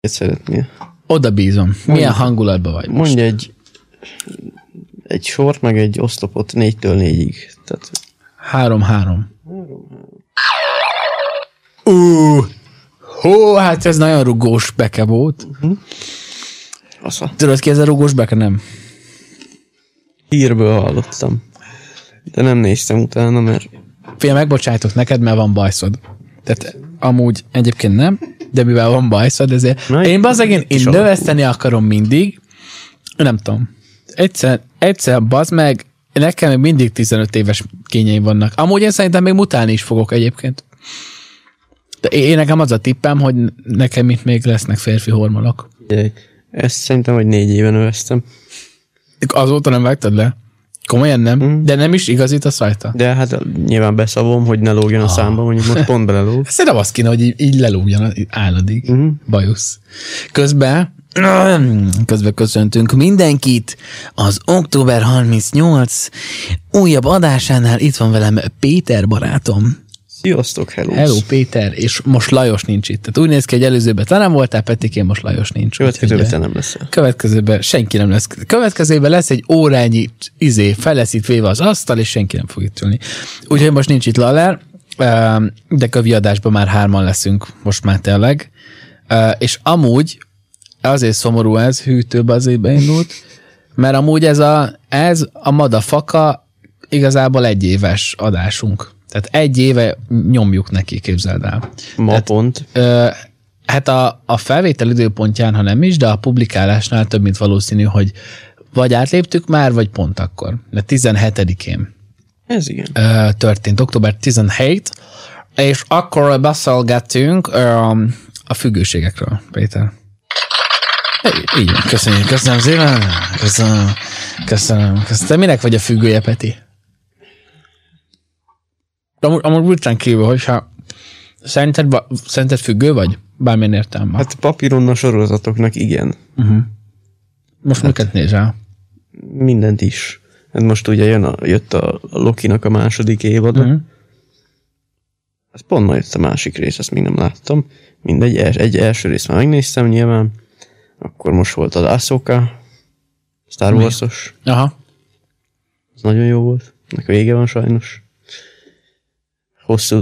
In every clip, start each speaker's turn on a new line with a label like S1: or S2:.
S1: Mit szeretnél?
S2: Oda bízom. Milyen hangulatban vagy most?
S1: Mondj egy, egy sort, meg egy oszlopot négytől négyig. Tehát
S2: Három-három. Ú, hó, hát ez nagyon rugós beke volt.
S1: az a
S2: Tudod ki ez a rugós beke? Nem.
S1: hírből hallottam. De nem néztem utána, mert
S2: Fél, megbocsájtok neked, mert van bajszod. Tehát amúgy egyébként nem, de mivel van bajszod, ezért...
S1: Na,
S2: én bazeg, én, én növeszteni akarom mindig, nem tudom. Egyszer, egyszer bazd meg, nekem még mindig 15 éves kényeim vannak. Amúgy én szerintem még mutálni is fogok egyébként. De én nekem az a tippem, hogy nekem itt még lesznek férfi hormonok.
S1: ezt szerintem, hogy négy éve növesztem.
S2: Azóta nem vágtad le? Komolyan nem? Mm. De nem is igazítasz rajta?
S1: De hát nyilván beszavom, hogy ne lógjon a
S2: Ah.
S1: számba, mondjuk most pont belelóg.
S2: Szerintem azt kéne, hogy így, így lelúgjon álladig. Uh-huh. Bajusz. Közben közben köszöntünk mindenkit az október 38 újabb adásánál. Itt van velem Péter barátom.
S1: Sziasztok, hello!
S2: Hello Péter, és most Lajos nincs itt. Tehát úgy néz ki, hogy előzőben te nem voltál, Petikén most Lajos nincs.
S1: Következőben te nem leszel.
S2: Következőben senki nem lesz. Következőben lesz egy órányi izé, fel lesz itt véve az asztal, és senki nem fog itt ülni. Úgyhogy most nincs itt Laller, öm, de kövi adásban már hárman leszünk, most már tényleg. Ö, És amúgy azért szomorú ez, hűtőbe azért beindult, mert amúgy ez a, ez a madafaka igazából egy éves adásunk. Tehát egy éve nyomjuk neki, képzeld el.
S1: Ma
S2: Tehát-
S1: pont.
S2: Ö, hát a, a felvétel időpontján, ha nem is, de a publikálásnál több, mint valószínű, hogy vagy átléptük már, vagy pont akkor. De 17-én
S1: Ez igen.
S2: ö, történt, október 17, és akkor beszélgettünk ö, a függőségekről, Péter. Így van, köszönjük, köszönöm szépen, köszönöm, köszönöm, köszönöm. Te minek vagy a függője, Peti? Amúgy, amúgy viccen kívül, hogyha szerinted, szerinted függő vagy? Bármilyen értelemben. Hát,
S1: Hát papíron a sorozatoknak igen.
S2: Most miket nézel?
S1: Mindent is. Hát most ugye jön a, jött a Lokinak a második évad.
S2: Mhm.
S1: Ez pont ma jött a másik rész, ezt még nem láttam. Mindegy, egy első részt már megnéztem nyilván. Akkor most volt az Ahsoka, Star? Wars-os.
S2: Aha.
S1: Ez nagyon jó volt. Nek vége van sajnos. Hosszú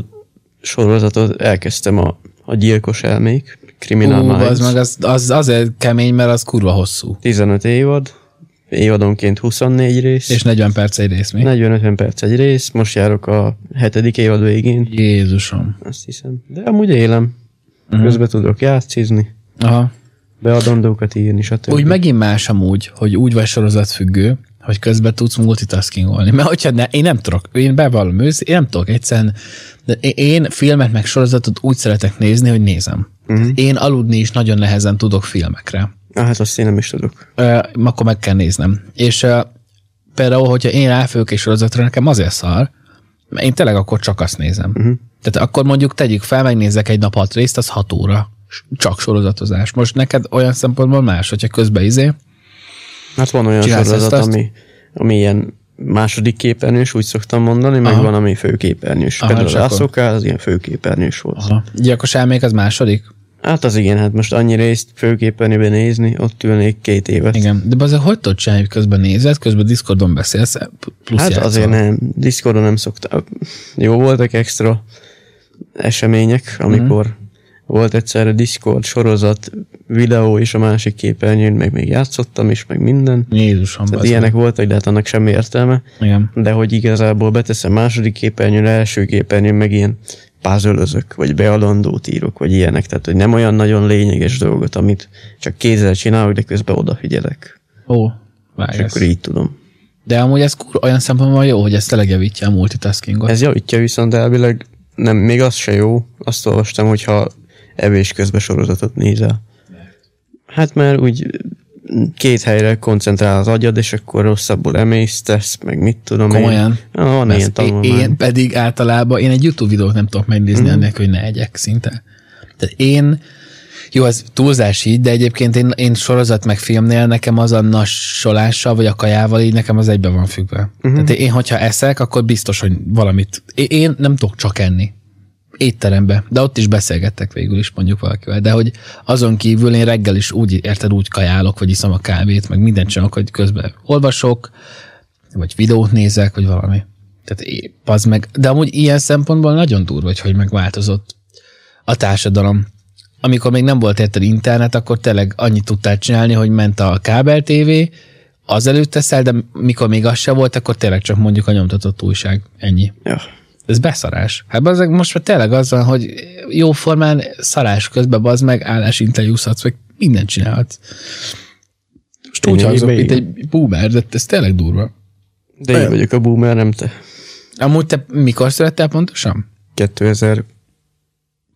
S1: sorozatot elkezdtem a, a gyilkos elmék, Criminal
S2: Ú,
S1: Minds.
S2: az meg az, az, azért kemény, mert az kurva hosszú.
S1: 15 évad, évadonként 24 rész.
S2: És 40 perc egy rész még.
S1: 40-50 perc egy rész, most járok a hetedik évad végén,
S2: Jézusom.
S1: azt hiszem. De amúgy élem. Uh-huh. Közben tudok játszizni,
S2: Aha.
S1: beadandókat írni, stb.
S2: Úgy megint más amúgy, hogy úgy vagy sorozatfüggő, hogy közben tudsz multitaskingolni. Mert hogyha ne, én nem tudok, én bevallom ősz, én nem tudok egyszerűen, de én- filmet meg sorozatot úgy szeretek nézni, hogy nézem. Uh-huh. Én aludni is nagyon nehezen tudok filmekre.
S1: Ah, hát azt én nem is tudok.
S2: Ö, akkor meg kell néznem. És ö, például, hogyha én ráfők egy sorozatra, nekem azért szar, mert én tényleg akkor csak azt nézem. Uh-huh. Tehát akkor mondjuk tegyük fel, megnézek egy nap hat részt, az hat óra. Csak sorozatozás. Most neked olyan szempontból más, hogyha közben izé,
S1: Hát van olyan
S2: Csinálsz
S1: sorozat,
S2: ezt,
S1: ami, ami ilyen második képernyős, úgy szoktam mondani, meg
S2: Aha.
S1: van, ami főképernyős.
S2: Aha,
S1: Például az Ahsoka, az ilyen főképernyős volt.
S2: Aha. Gyilkos elmék az második?
S1: Hát az igen, hát most annyi részt főképernyőben nézni, ott ülnék két évet.
S2: Igen. De azért hogy tudod csinálni, közben nézed, közben Discordon beszélsz, plusz
S1: Hát
S2: játszol?
S1: azért nem, Discordon nem szoktam. Jó voltak extra események, amikor
S2: Mhm.
S1: Volt egyszerre Discord sorozat, videó és a másik képernyőn, meg még játszottam is, meg minden.
S2: Jézusom,
S1: Tehát ilyenek voltak, de hát annak semmi értelme.
S2: meg. Igen.
S1: De hogy igazából beteszem második képernyőre, első képernyőn meg ilyen pázölözök, vagy beadandót írok, vagy ilyenek. Tehát, hogy nem olyan nagyon lényeges dolgot, amit csak kézzel csinálok, de közben odafigyelek.
S2: Ó,
S1: És
S2: vágj
S1: akkor így tudom.
S2: De amúgy ez kur, olyan szempontból jó, hogy ez tényleg javítja a multitaskingot.
S1: Ez javítja viszont elvileg, nem, még az se jó. Azt olvastam, hogyha evés közben sorozatot nézel. Hát mert úgy két helyre koncentrál az agyad, és akkor rosszabbul emésztesz, meg mit tudom
S2: Komolyan?
S1: én. Ah, van
S2: Mert
S1: ilyen
S2: én,
S1: tanulmány.
S2: én pedig általában, én egy YouTube videót nem tudok megnézni mm. ennek, hogy ne egyek szinte. Tehát én, jó, ez túlzás így, de egyébként én, én sorozat meg filmnél nekem az a nassolással, vagy a kajával így nekem az egybe van függve. Uh-huh. Tehát én, hogyha eszek, akkor biztos, hogy valamit, én, én nem tudok csak enni. Étterembe, de ott is beszélgettek végül is mondjuk valakivel, de hogy azon kívül én reggel is úgy, érted, úgy kajálok, vagy iszom a kávét, meg mindent csinálok, hogy közben olvasok, vagy videót nézek, vagy valami. Tehát az meg, de amúgy ilyen szempontból nagyon durva, hogy hogy megváltozott a társadalom. Amikor még nem volt érted internet, akkor tényleg annyit tudtál csinálni, hogy ment a kábel TV, azelőtt teszel, de mikor még az se volt, akkor tényleg csak mondjuk a nyomtatott újság. Ennyi.
S1: Ja.
S2: Ez beszarás. Hát az most már tényleg az van, hogy jó formán szarás közben bazd meg állásinterjúzhatsz, meg mindent csinálhatsz. Most úgy hangzok, mint egy boomer, de ez tényleg durva.
S1: De én vagyok a boomer, nem te.
S2: Amúgy te mikor születtél pontosan?
S1: 2000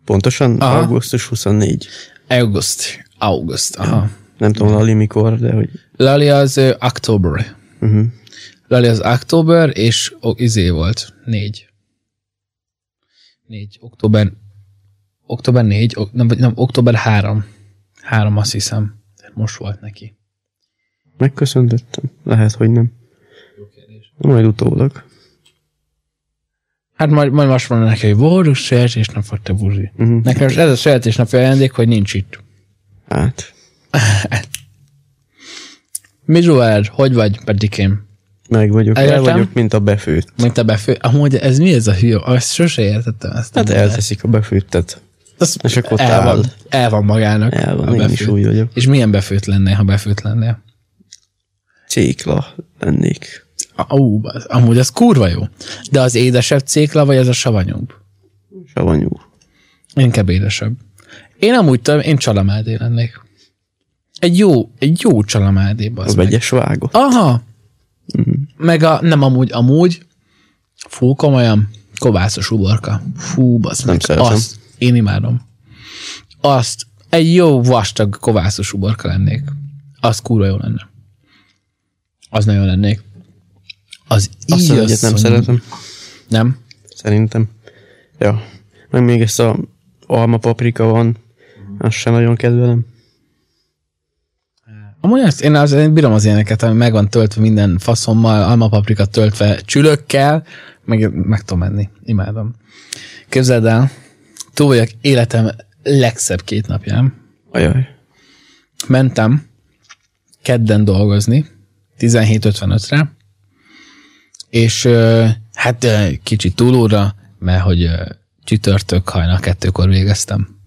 S1: pontosan
S2: Aha.
S1: augusztus 24.
S2: August. August, aha.
S1: Nem tudom, Lali mikor, de hogy...
S2: Lali az uh, October.
S1: Uh-huh.
S2: Lali az October, és o, izé volt. Négy. Négy. Október. Október négy, ok, nem, vagy nem, október három. Három, azt hiszem. Most volt neki.
S1: Megköszöntöttem. Lehet, hogy nem. Majd utólag.
S2: Hát majd, majd most mondom neki, hogy boldog születésnapot, te buzi.
S1: Uh-huh.
S2: Nekem most ez a születésnapi ajándék, hogy nincs itt.
S1: Hát,
S2: Mizuel, hogy vagy, Pedikém?
S1: Meg vagyok. El
S2: Elértem?
S1: vagyok, mint a befőtt.
S2: Mint a befő. Amúgy ez mi ez a hülye? Azt sose értettem ezt.
S1: Hát elteszik a befőttet.
S2: Az
S1: és akkor
S2: el
S1: áll.
S2: van, el van magának.
S1: El van,
S2: a
S1: én is
S2: befőtt.
S1: úgy vagyok.
S2: És milyen befőtt lennél, ha befőtt lennél?
S1: Cékla lennék.
S2: Ó, az- amúgy az kurva jó. De az édesebb cékla, vagy az a savanyúbb?
S1: Savanyú.
S2: Inkább édesebb. Én amúgy tudom, én csalamádé lennék. Egy jó, egy jó csalamádé, az meg.
S1: vegyes vágott.
S2: Aha. Meg a, nem amúgy, amúgy, fú, komolyan, kovászos uborka. Fú, basz meg. Azt, én imádom. Azt, egy jó vastag kovászos uborka lennék. Az kurva jó lenne. Az nagyon lennék. Az
S1: Azt
S2: így
S1: a egyet nem szeretem.
S2: Nem?
S1: Szerintem. Ja. Meg még ezt a alma paprika van. Azt sem nagyon kedvelem.
S2: Amúgy azt, én, az, én bírom az ilyeneket, ami meg van töltve minden faszommal, almapaprika töltve csülökkel, meg, meg tudom menni. Imádom. Képzeld el, túl vagyok életem legszebb két napján.
S1: Ajaj.
S2: Mentem kedden dolgozni, 17.55-re, és hát kicsit túlóra, mert hogy csütörtök hajnal kettőkor végeztem.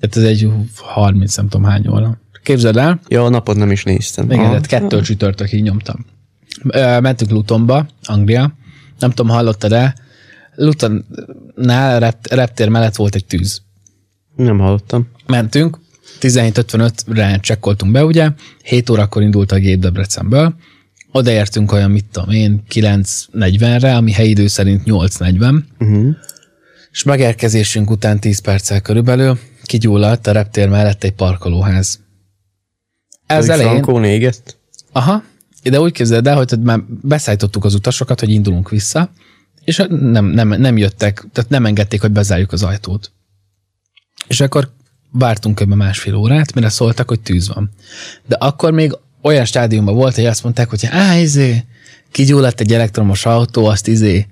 S2: Tehát ez egy 30, nem tudom hány óra. Képzeld el,
S1: Ja, a napot nem is néztem.
S2: igen, tehát kettől csütörtökig nyomtam. Mentünk Lutonba, Anglia. Nem tudom, hallottad-e? Lutonnál rept, reptér mellett volt egy tűz.
S1: Nem hallottam.
S2: Mentünk, 17.55-re csekkoltunk be, ugye, 7 órakor indult a gép Debrecenből, odaértünk olyan, mit tudom én, 9.40-re, ami helyi idő szerint 8.40,
S1: Uh-huh.
S2: és megérkezésünk után 10 perccel körülbelül kigyulladt a reptér mellett egy parkolóház. Ez elején,
S1: Frankó égett?
S2: aha, de úgy képzeld el, hogy már beszállítottuk az utasokat, hogy indulunk vissza, és nem, nem, nem jöttek, tehát nem engedték, hogy bezárjuk az ajtót. És akkor vártunk kb. másfél órát, mire szóltak, hogy tűz van. De akkor még olyan stádiumban volt, hogy azt mondták, hogy á, izé, kigyulladt egy elektromos autó, azt izé,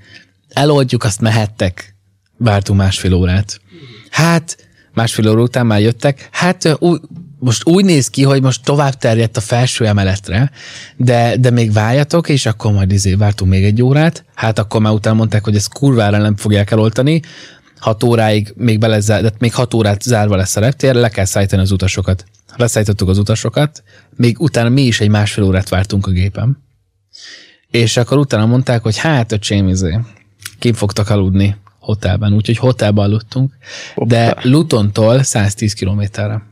S2: eloldjuk, azt mehettek. Vártunk másfél órát. Hát, másfél óra után már jöttek, hát új, most úgy néz ki, hogy most tovább terjedt a felső emeletre, de, de még várjatok, és akkor majd izé vártunk még egy órát, hát akkor már utána mondták, hogy ezt kurvára nem fogják eloltani, hat óráig még bele, tehát még hat órát zárva lesz a reptér, le kell szállítani az utasokat. Leszállítottuk az utasokat, még utána mi is egy másfél órát vártunk a gépen. És akkor utána mondták, hogy hát öcsém, izé, kim fogtak aludni hotelben, úgyhogy hotelben aludtunk, de
S1: Hoppá.
S2: Lutontól 110 kilométerre.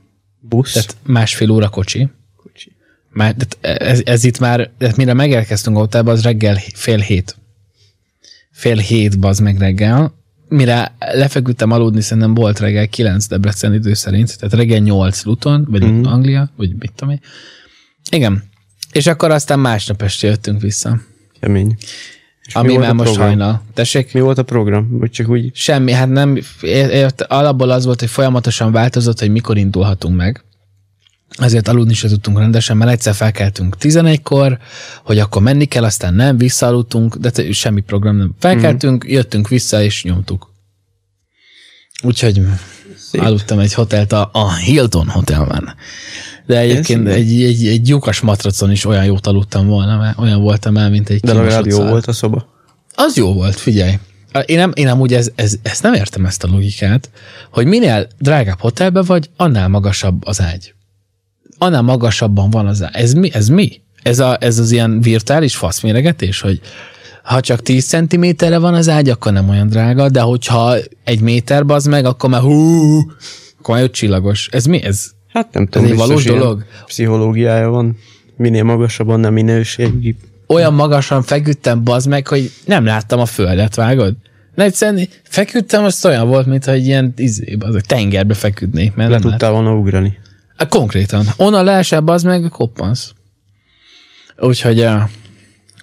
S1: Busz.
S2: Tehát másfél óra kocsi.
S1: Kocsi.
S2: Már, tehát ez, ez itt már, tehát mire megérkeztünk a hotelbe, az reggel fél hét. Fél hét bazd meg reggel. Mire lefeküdtem aludni, szerintem volt reggel 9 Debrecen idő szerint, tehát reggel 8 Luton, vagy mm. Anglia, vagy mit tudom én. Igen. És akkor aztán másnap este jöttünk vissza.
S1: Kemény. És mi
S2: Ami már most
S1: program?
S2: hajnal. Tessék?
S1: Mi volt a program? Vagy csak úgy?
S2: Semmi, hát nem, alapból az volt, hogy folyamatosan változott, hogy mikor indulhatunk meg. ezért aludni se tudtunk rendesen, mert egyszer felkeltünk 11-kor, hogy akkor menni kell, aztán nem, visszaaludtunk, de semmi program nem. Felkeltünk, mm. jöttünk vissza, és nyomtuk. Úgyhogy
S1: Szép.
S2: aludtam egy hotelt a, a Hilton hotelben. De egyébként egy, egy, egy lyukas matracon is olyan jót aludtam volna, mert olyan voltam el, mint egy
S1: De legalább jó volt a szoba.
S2: Az jó volt, figyelj. Én nem, én amúgy ez, ez, ezt nem értem ezt a logikát, hogy minél drágább hotelben vagy, annál magasabb az ágy. Annál magasabban van az ágy. Ez mi? Ez mi? Ez, a, ez az ilyen virtuális faszméregetés, hogy ha csak 10 centiméterre van az ágy, akkor nem olyan drága, de hogyha egy méter az meg, akkor már hú, akkor már csillagos. Ez mi? Ez
S1: Hát nem tudom,
S2: egy valós dolog?
S1: pszichológiája van. Minél magasabb, annál minőségi.
S2: olyan magasan feküdtem, bazd meg, hogy nem láttam a földet, vágod? De egyszerűen feküdtem, az olyan volt, mintha egy ilyen izé, a tengerbe feküdnék, mert
S1: Le
S2: nem
S1: tudtál volna ugrani.
S2: Hát konkrétan. Onnan leesel, az meg, koppansz. Úgyhogy, uh,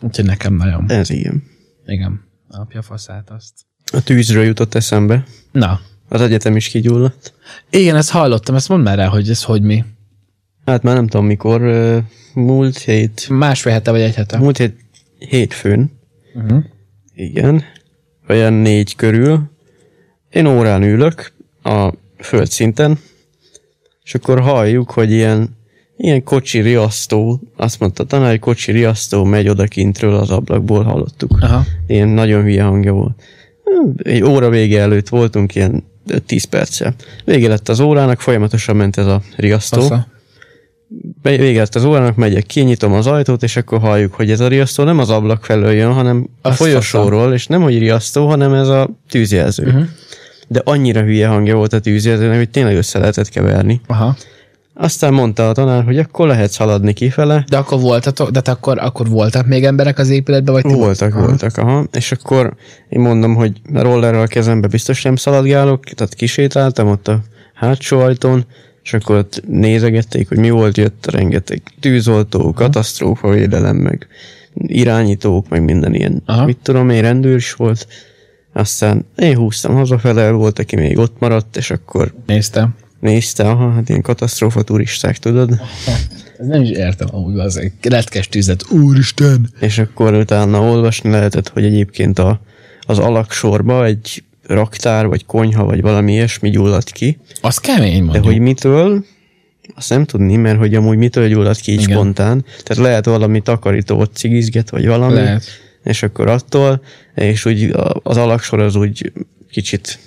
S2: úgyhogy nekem nagyon.
S1: Ez igen.
S2: Igen. Apja faszát azt.
S1: A tűzről jutott eszembe.
S2: Na.
S1: Az egyetem is kigyulladt.
S2: Igen, ezt hallottam, ezt mondd már rá, hogy ez hogy mi.
S1: Hát már nem tudom mikor, múlt hét,
S2: Másfél hete vagy egy hete.
S1: múlt hét hétfőn,
S2: Uh-huh.
S1: igen, olyan négy körül, én órán ülök a földszinten, és akkor halljuk, hogy ilyen, ilyen kocsi riasztó, azt mondta tanár, hogy kocsi riasztó megy odakintről az ablakból, hallottuk.
S2: Aha.
S1: Ilyen nagyon hülye hangja volt. Egy óra vége előtt voltunk, ilyen 10 perccel. Vége lett az órának, folyamatosan ment ez a riasztó.
S2: Fasza.
S1: Be- Vége lett az órának, megyek ki, nyitom az ajtót, és akkor halljuk, hogy ez a riasztó nem az ablak felől jön, hanem a
S2: Azt
S1: folyosóról, és nem hogy riasztó, hanem ez a tűzjelző. Uh-huh. De annyira hülye hangja volt a tűzjelzőnek, hogy tényleg össze lehetett keverni.
S2: Aha.
S1: Aztán mondta a tanár, hogy akkor lehet szaladni kifele.
S2: De akkor voltatok, de akkor, akkor voltak még emberek az épületben, vagy
S1: Voltak,
S2: Aha.
S1: voltak, aha. És akkor én mondom, hogy rollerrel a kezembe biztos nem szaladgálok, tehát kisétáltam ott a hátsó ajtón, és akkor ott nézegették, hogy mi volt, jött rengeteg tűzoltó, katasztrófa védelem, meg irányítók, meg minden ilyen,
S2: Aha.
S1: mit tudom én, rendőr is volt. Aztán én húztam hazafele, volt, aki még ott maradt, és akkor
S2: Néztem.
S1: Nézte, aha, hát ilyen katasztrófa turisták, tudod?
S2: Ez nem is értem amúgy, az egy retkes tüzet. Úristen!
S1: És akkor utána olvasni lehetett, hogy egyébként a, az alaksorba egy raktár, vagy konyha, vagy valami ilyesmi gyulladt ki.
S2: Az kemény
S1: De
S2: mondjuk.
S1: hogy mitől, azt nem tudni, mert hogy amúgy mitől gyulladt ki így
S2: Igen.
S1: spontán. Tehát lehet valami takarító ott cigizget, vagy valami.
S2: Lehet.
S1: És akkor attól, és úgy az alaksor az úgy kicsit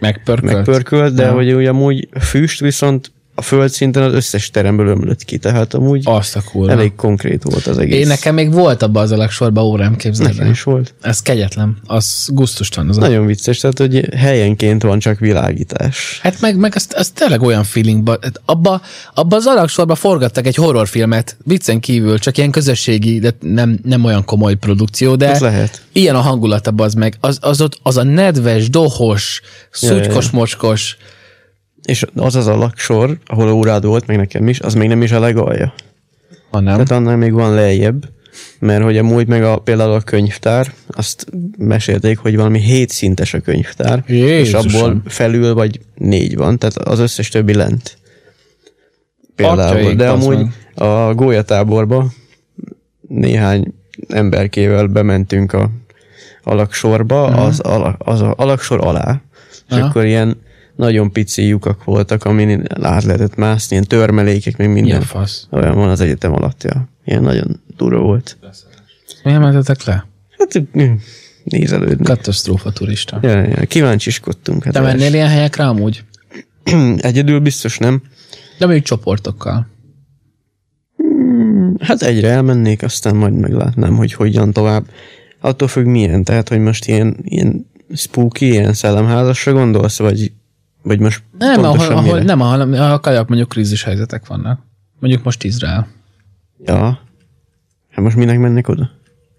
S2: Megpörkölt.
S1: megpörkölt, de
S2: Ja.
S1: hogy úgy amúgy füst viszont a földszinten az összes teremből ömlött ki, tehát amúgy
S2: Azt a kurva.
S1: elég konkrét volt az egész.
S2: Én nekem még volt abban az alaksorban órám, képzeld
S1: Nekem is volt.
S2: Ez kegyetlen. Az gusztustalan. Az a...
S1: Nagyon vicces, tehát hogy helyenként van csak világítás.
S2: Hát meg, meg az, az tényleg olyan feelingba, hát abba, abba az alaksorba forgattak egy horrorfilmet, viccen kívül, csak ilyen közösségi, de nem, nem olyan komoly produkció, de
S1: Ez lehet.
S2: ilyen a hangulata az meg. Az, az, ott, az a nedves, dohos, szutykos, mocskos,
S1: És az az a laksor, ahol órád volt, meg nekem is, az még nem is a legalja.
S2: hanem.
S1: Tehát annál még van lejjebb, mert hogy amúgy meg a, például a könyvtár, azt mesélték, hogy valami hét szintes a könyvtár, és
S2: Jézusom.
S1: abból felül vagy négy van, tehát az összes többi lent. Például.
S2: Atyaik,
S1: De amúgy
S2: meg.
S1: a gólyatáborba néhány emberkével bementünk a alaksorba, az, alak, az a alaksor alá, és
S2: Aha.
S1: akkor ilyen nagyon pici lyukak voltak, amin át lehetett mászni, ilyen törmelékek, meg
S2: Mi
S1: minden.
S2: a fasz?
S1: Olyan van az egyetem alatt, ja. Ilyen nagyon durva volt.
S2: Miért mentetek le?
S1: Hát mm, nézelődni.
S2: Katasztrófa turista.
S1: Ja, ja, kíváncsiskodtunk. Hát
S2: Te mennél ilyen helyekre amúgy?
S1: Egyedül biztos nem.
S2: De mondjuk csoportokkal.
S1: Hát egyre elmennék, aztán majd meglátnám, hogy hogyan tovább. Attól függ milyen, tehát, hogy most ilyen, ilyen spooky, ilyen szellemházasra gondolsz, vagy, vagy most
S2: Nem, ahol, ahol,
S1: mire?
S2: nem, ahol a kajak mondjuk krízis helyzetek vannak. Mondjuk most Izrael.
S1: Ja. Hát most minek mennek oda?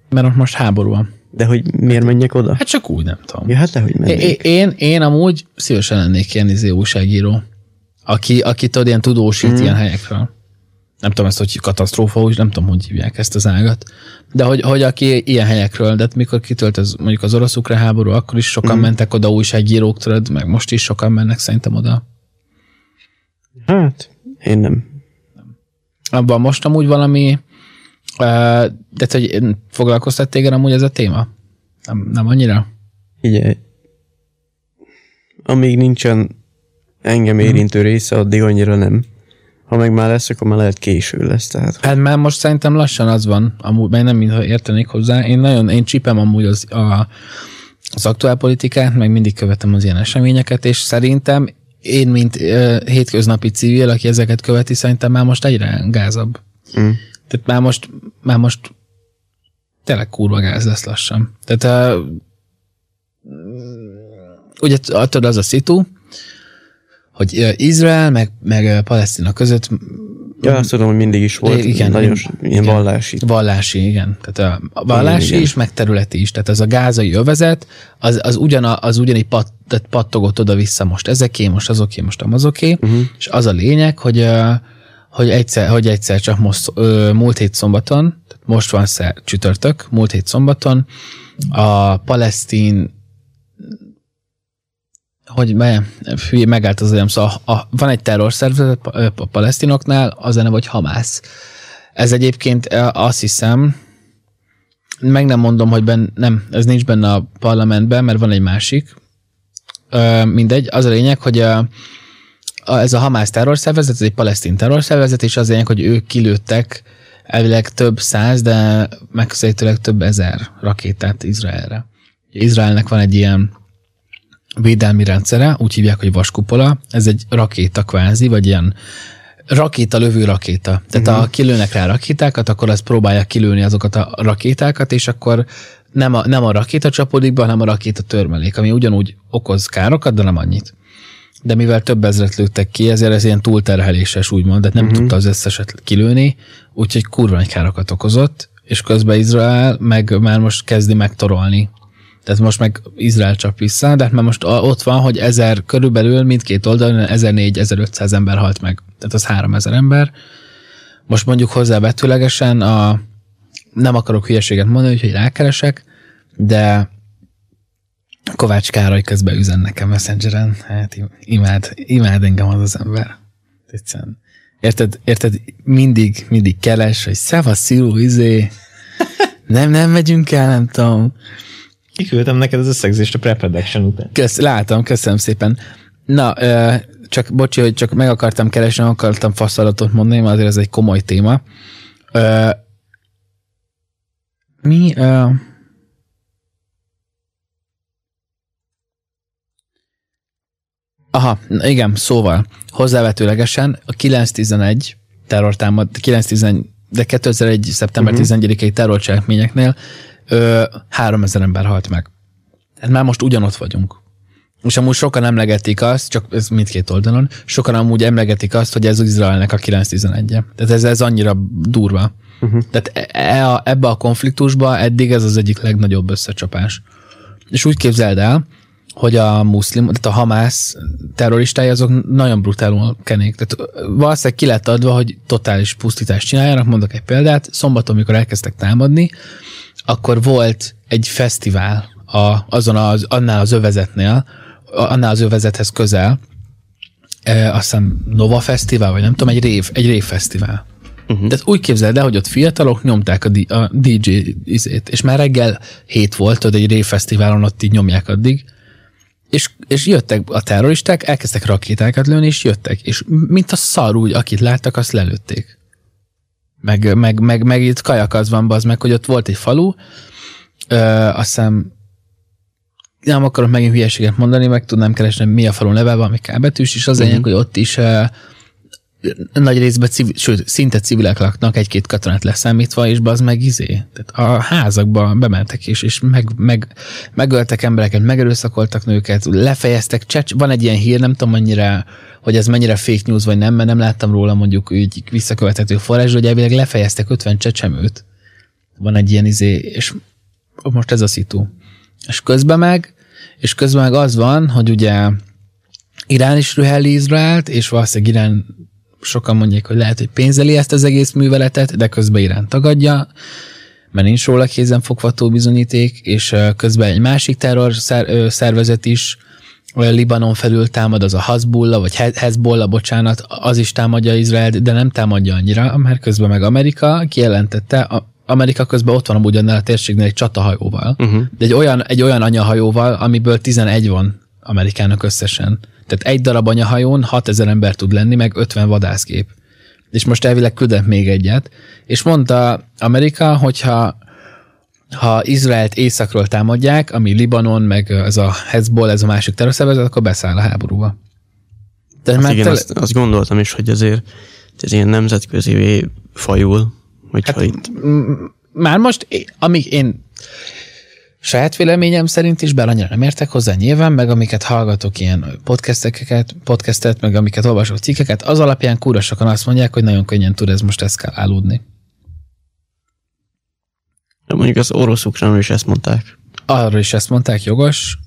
S2: Mert ott most háború van.
S1: De hogy miért menjek oda?
S2: Hát csak úgy, nem tudom.
S1: Ja, hát lehogy
S2: É-
S1: mennék.
S2: é- én, én amúgy szívesen lennék ilyen izé újságíró, aki, aki tudod, ilyen tudósít mm. ilyen helyekről. Nem tudom ezt, hogy katasztrófa, úgy nem tudom, hogy hívják ezt az ágat. De hogy, hogy aki ilyen helyekről, de hát mikor kitölt ez mondjuk az orosz-ukrán háború, akkor is sokan mm. mentek oda újságírók, tudod, meg most is sokan mennek szerintem oda.
S1: Hát, én nem.
S2: Abban most amúgy valami, de hogy foglalkoztat téged amúgy ez a téma? Nem, nem annyira?
S1: Figyelj, amíg nincsen engem érintő része, addig annyira nem. Ha meg már lesz, akkor már lehet késő lesz. Tehát.
S2: Hát már most szerintem lassan az van, amúgy, mert nem mintha értenék hozzá. Én nagyon, én csípem amúgy az, a, az aktuál politikát, meg mindig követem az ilyen eseményeket, és szerintem én, mint uh, hétköznapi civil, aki ezeket követi, szerintem már most egyre gázabb. Mm. Tehát már most, már most tényleg kurva gáz lesz lassan. Tehát uh, ugye tudod az a szitu, hogy Izrael meg, meg Palesztina között
S1: Ja, azt tudom, hogy mindig is volt. Igen, nagyon ilyen igen, vallási.
S2: Vallási, igen. Tehát a vallási igen. is, meg területi is. Tehát ez a gázai övezet, az, az, ugyan, az ugyanígy pat, pattogott oda-vissza most ezeké, most azoké, most azoké, uh-huh. és az a lényeg, hogy hogy egyszer, hogy egyszer csak most, ö, múlt hét szombaton, tehát most van szer, csütörtök, múlt hét szombaton, a palesztin hogy hülye, megállt az olyan, szóval van egy terrorszervezet a, palesztinoknál, az neve, hogy Hamász. Ez egyébként azt hiszem, meg nem mondom, hogy ben, nem, ez nincs benne a parlamentben, mert van egy másik. Ö, mindegy, az a lényeg, hogy a, a, ez a Hamász terrorszervezet, ez egy palesztin terrorszervezet, és az lényeg, hogy ők kilőttek elvileg több száz, de megközelítőleg több ezer rakétát Izraelre. Izraelnek van egy ilyen védelmi rendszere, úgy hívják, hogy vaskupola, ez egy rakéta kvázi, vagy ilyen rakéta lövő rakéta. Tehát uh-huh. ha kilőnek rá rakétákat, akkor az próbálja kilőni azokat a rakétákat, és akkor nem a, nem a rakéta csapódik be, hanem a rakéta törmelék, ami ugyanúgy okoz károkat, de nem annyit. De mivel több ezret lőttek ki, ezért ez ilyen túlterheléses úgymond, de nem uh-huh. tudta az összeset kilőni, úgyhogy kurva nagy károkat okozott, és közben Izrael meg már most kezdi megtorolni tehát most meg Izrael csak vissza, de hát már most ott van, hogy ezer körülbelül mindkét oldalon 1400-1500 ember halt meg. Tehát az 3000 ember. Most mondjuk hozzá betűlegesen a nem akarok hülyeséget mondani, hogy rákeresek, de Kovács Károly közben üzen nekem Messengeren. Hát imád, imád engem az az ember. Egyszerűen. Érted, érted, mindig, mindig keles, hogy szevasz, sziló, izé. Nem, nem megyünk el, nem tudom.
S3: Kiküldtem neked az összegzést a pre-production után.
S2: Kösz, látom, köszönöm szépen. Na, csak bocsi, hogy csak meg akartam keresni, akartam faszalatot mondani, mert azért ez egy komoly téma. Mi? Aha, igen, szóval hozzávetőlegesen a 911 terrortámad, 911, de 2001. szeptember uh-huh. Mhm. 11-i terrorcselekményeknél ö, 3000 ember halt meg. Tehát már most ugyanott vagyunk. És amúgy sokan emlegetik azt, csak ez mindkét oldalon, sokan amúgy emlegetik azt, hogy ez az Izraelnek a 911-e. Tehát ez, ez annyira durva. Uh-huh. Tehát e, e a, ebbe a konfliktusba eddig ez az egyik legnagyobb összecsapás. És úgy képzeld el, hogy a muszlim, tehát a Hamász terroristái azok nagyon brutálul kenék. Tehát valószínűleg ki lett adva, hogy totális pusztítást csináljanak. Mondok egy példát. Szombaton, amikor elkezdtek támadni, akkor volt egy fesztivál a, azon az, annál az övezetnél, annál az övezethez közel, e, azt hiszem Nova Fesztivál, vagy nem tudom, egy rév, egy rév fesztivál. Uh-huh. Tehát úgy képzeld el, hogy ott fiatalok nyomták a, di- a DJ izét, és már reggel hét volt, hogy egy rév fesztiválon ott így nyomják addig, és, és jöttek a terroristák, elkezdtek rakétákat lőni, és jöttek, és mint a szar úgy, akit láttak, azt lelőtték. Meg, meg, meg, meg itt az van, az meg, hogy ott volt egy falu, ö, azt hiszem nem akarok megint hülyeséget mondani, meg tudnám keresni, mi a falun neve, valami kábetűs, és az uh-huh. hogy ott is nagy részben, civil, sőt, szinte civilek laknak, egy-két katonát leszámítva, és az meg izé. Tehát a házakba bementek és, és meg, meg, megöltek embereket, megerőszakoltak nőket, lefejeztek, csecs, van egy ilyen hír, nem tudom annyira hogy ez mennyire fake news vagy nem, mert nem láttam róla mondjuk úgy visszakövethető forrás, hogy elvileg lefejeztek 50 csecsemőt. Van egy ilyen izé, és most ez a szitu. És közben meg, és közben meg az van, hogy ugye Irán is rühelli Izraelt, és valószínűleg Irán sokan mondják, hogy lehet, hogy pénzeli ezt az egész műveletet, de közben Irán tagadja, mert nincs róla kézenfogható bizonyíték, és közben egy másik terror szervezet is olyan Libanon felül támad, az a Hezbollah, vagy He- Hezbollah, bocsánat, az is támadja Izraelt, de nem támadja annyira, mert közben meg Amerika kijelentette, Amerika közben ott van amúgy annál a térségnél egy csatahajóval, uh-huh. de egy olyan, egy olyan anyahajóval, amiből 11 van Amerikának összesen. Tehát egy darab anyahajón 6000 ember tud lenni, meg 50 vadászgép. És most elvileg küldett még egyet. És mondta Amerika, hogyha ha Izraelt északról támadják, ami Libanon, meg ez a Hezbollah, ez a másik terrorszervezet, akkor beszáll a háborúba.
S1: Tehát hát igen, tele... azt, azt, gondoltam is, hogy azért ez ilyen nemzetközi fajul, hogyha hát, itt...
S2: Már most, amíg én saját véleményem szerint is, bár annyira nem értek hozzá nyilván, meg amiket hallgatok ilyen podcasteket, podcastet, meg amiket olvasok cikkeket, az alapján kúra sokan azt mondják, hogy nagyon könnyen tud ez most eszkalálódni.
S1: De mondjuk az orosz is ezt mondták.
S2: Arról is ezt mondták, jogos.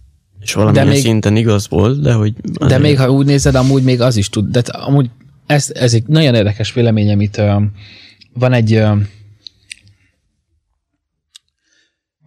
S1: És valamilyen de még, szinten igaz volt, de hogy...
S2: De még ha úgy nézed, amúgy még az is tud. De amúgy ez, ez egy nagyon érdekes vélemény, amit uh, van egy uh,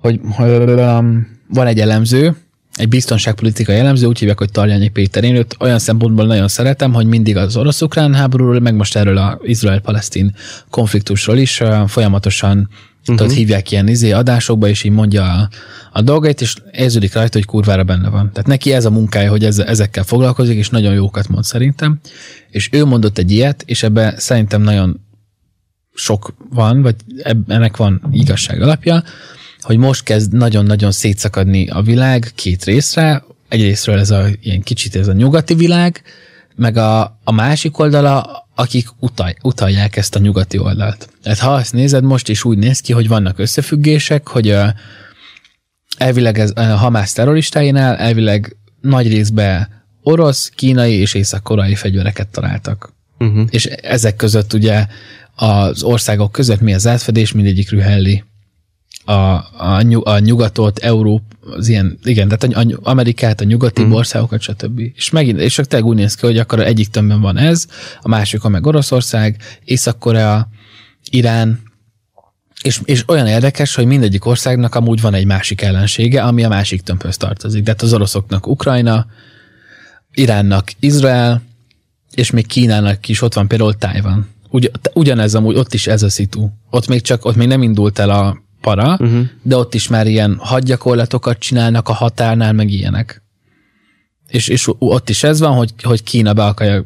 S2: hogy um, van egy elemző, egy biztonságpolitikai elemző, úgy hívják, hogy Tarjányi Péter. Én őt olyan szempontból nagyon szeretem, hogy mindig az orosz-ukrán háborúról, meg most erről az Izrael-Palesztin konfliktusról is uh, folyamatosan uh-huh. tudod, hívják ilyen izé adásokba, és így mondja a, a dolgait, és érződik rajta, hogy kurvára benne van. Tehát neki ez a munkája, hogy ezzel, ezekkel foglalkozik, és nagyon jókat mond szerintem. És ő mondott egy ilyet, és ebbe szerintem nagyon sok van, vagy ennek van igazság alapja, hogy most kezd nagyon-nagyon szétszakadni a világ két részre. Egyrésztről ez a ilyen kicsit ez a nyugati világ, meg a, a másik oldala, akik utal, utalják ezt a nyugati oldalt. Tehát ha azt nézed, most is úgy néz ki, hogy vannak összefüggések, hogy a, elvileg ez a Hamász terroristáinál elvileg nagy részben orosz, kínai és észak-koreai fegyvereket találtak. Uh-huh. És ezek között ugye az országok között mi az átfedés, mindegyik rühelli a, a, a nyugatot, Európa, az ilyen, igen, tehát a, Amerikát, a nyugati mm. országokat, stb. És megint, és csak tényleg úgy néz ki, hogy akkor egyik tömbben van ez, a másik a meg Oroszország, Észak-Korea, Irán, és, és olyan érdekes, hogy mindegyik országnak amúgy van egy másik ellensége, ami a másik tömbhöz tartozik. Tehát az oroszoknak Ukrajna, Iránnak Izrael, és még Kínának is ott van például Tájvan. Ugy, ugyanez amúgy, ott is ez a szitu. Ott még csak, ott még nem indult el a para, uh-huh. de ott is már ilyen hadgyakorlatokat csinálnak a határnál, meg ilyenek. És, és ott is ez van, hogy, hogy Kína be akarja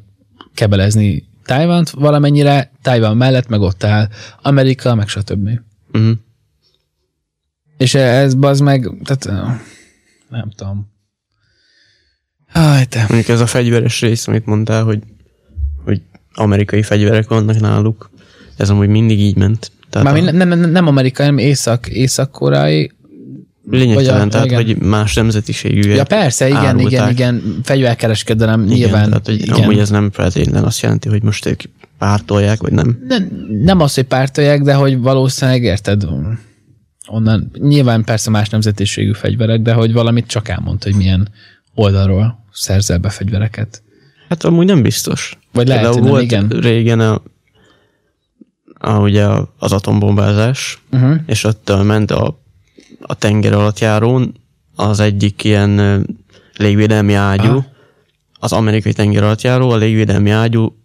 S2: kebelezni Tájvánt valamennyire, Tájván mellett meg ott áll Amerika, meg stb. Uh-huh. És ez az meg, tehát nem tudom.
S1: Aj, te. Mondjuk ez a fegyveres rész, amit mondtál, hogy, hogy amerikai fegyverek vannak náluk, ez amúgy mindig így ment.
S2: Tehát Már a... nem, nem, nem amerikai, hanem észak, észak-koreai.
S1: Lényegtelen, tehát, igen. hogy más nemzetiségű.
S2: Ja, persze, igen, árulták. igen, igen, fegyverkereskedelem igen, nyilván.
S1: Tehát, hogy igen. amúgy ez nem feltétlenül azt jelenti, hogy most ők pártolják, vagy nem?
S2: Nem, nem az, hogy pártolják, de hogy valószínűleg érted, onnan nyilván persze más nemzetiségű fegyverek, de hogy valamit csak elmond, hogy milyen oldalról szerzel be fegyvereket.
S1: Hát amúgy nem biztos.
S2: Vagy lehet, hogy
S1: volt
S2: igen.
S1: régen a a, ugye az atombombázás, uh-huh. és ott ment a, a tenger alatt járón az egyik ilyen légvédelmi ágyú, uh-huh. az amerikai tenger alatt járó, a légvédelmi ágyú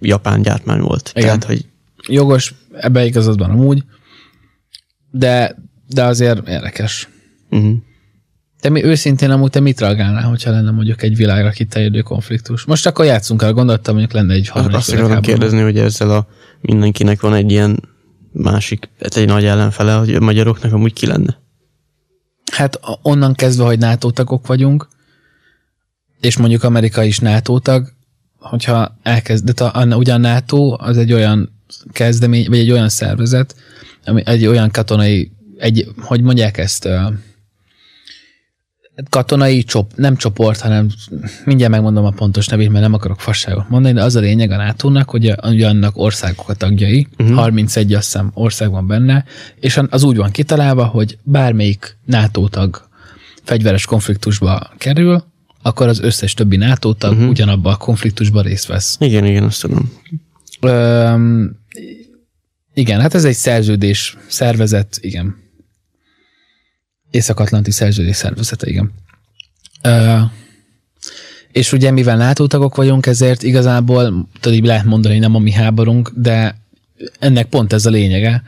S1: japán gyártmány volt.
S2: Igen. Tehát, hogy... Jogos, ebbe igazad van amúgy, de, de azért érdekes. Uh-huh. Te mi őszintén amúgy te mit reagálnál, hogyha lenne mondjuk egy világra kiterjedő konfliktus? Most akkor játszunk el, gondoltam, mondjuk lenne egy
S1: harmadik Azt akarom kérdezni, hogy ezzel a mindenkinek van egy ilyen másik, hát egy nagy ellenfele, hogy a magyaroknak amúgy ki lenne?
S2: Hát onnan kezdve, hogy NATO tagok vagyunk, és mondjuk Amerika is NATO tag, hogyha elkezd, de a, ugye a NATO az egy olyan kezdemény, vagy egy olyan szervezet, ami egy olyan katonai, egy, hogy mondják ezt, katonai csop, nem csoport, hanem mindjárt megmondom a pontos nevét, mert nem akarok fasságot mondani, de az a lényeg a nato hogy, annak országok a tagjai, uh-huh. 31 azt hiszem ország van benne, és az úgy van kitalálva, hogy bármelyik NATO tag fegyveres konfliktusba kerül, akkor az összes többi NATO tag uh-huh. ugyanabban a konfliktusban részt vesz.
S1: Igen, igen, azt tudom.
S2: Öm, igen, hát ez egy szerződés, szervezet, igen. Észak-Atlanti Szerződés Szervezete, igen. Uh, És ugye mivel NATO tagok vagyunk, ezért igazából tudod, így lehet mondani, nem a mi háborunk, de ennek pont ez a lényege,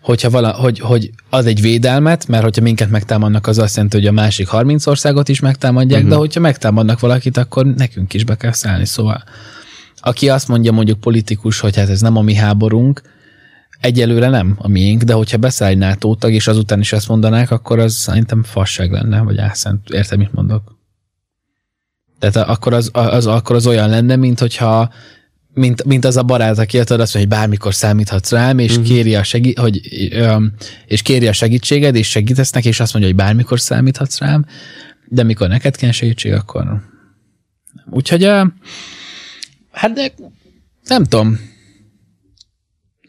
S2: hogyha vala, hogy, hogy az egy védelmet, mert hogyha minket megtámadnak, az azt jelenti, hogy a másik 30 országot is megtámadják, uh-huh. de hogyha megtámadnak valakit, akkor nekünk is be kell szállni. Szóval aki azt mondja mondjuk politikus, hogy hát ez nem a mi háborunk, egyelőre nem a miénk, de hogyha beszáll egy NATO tag, és azután is ezt mondanák, akkor az szerintem fasság lenne, vagy álszent. Érted, mit mondok? Tehát akkor az, az, akkor az olyan lenne, mint hogyha mint, mint az a barát, aki azt mondja, hogy bármikor számíthatsz rám, és, uh-huh. kéri a segí- hogy, és kéri a segítséged, és segítesz neki, és azt mondja, hogy bármikor számíthatsz rám, de mikor neked kell segítség, akkor. Úgyhogy, hát de nem tudom.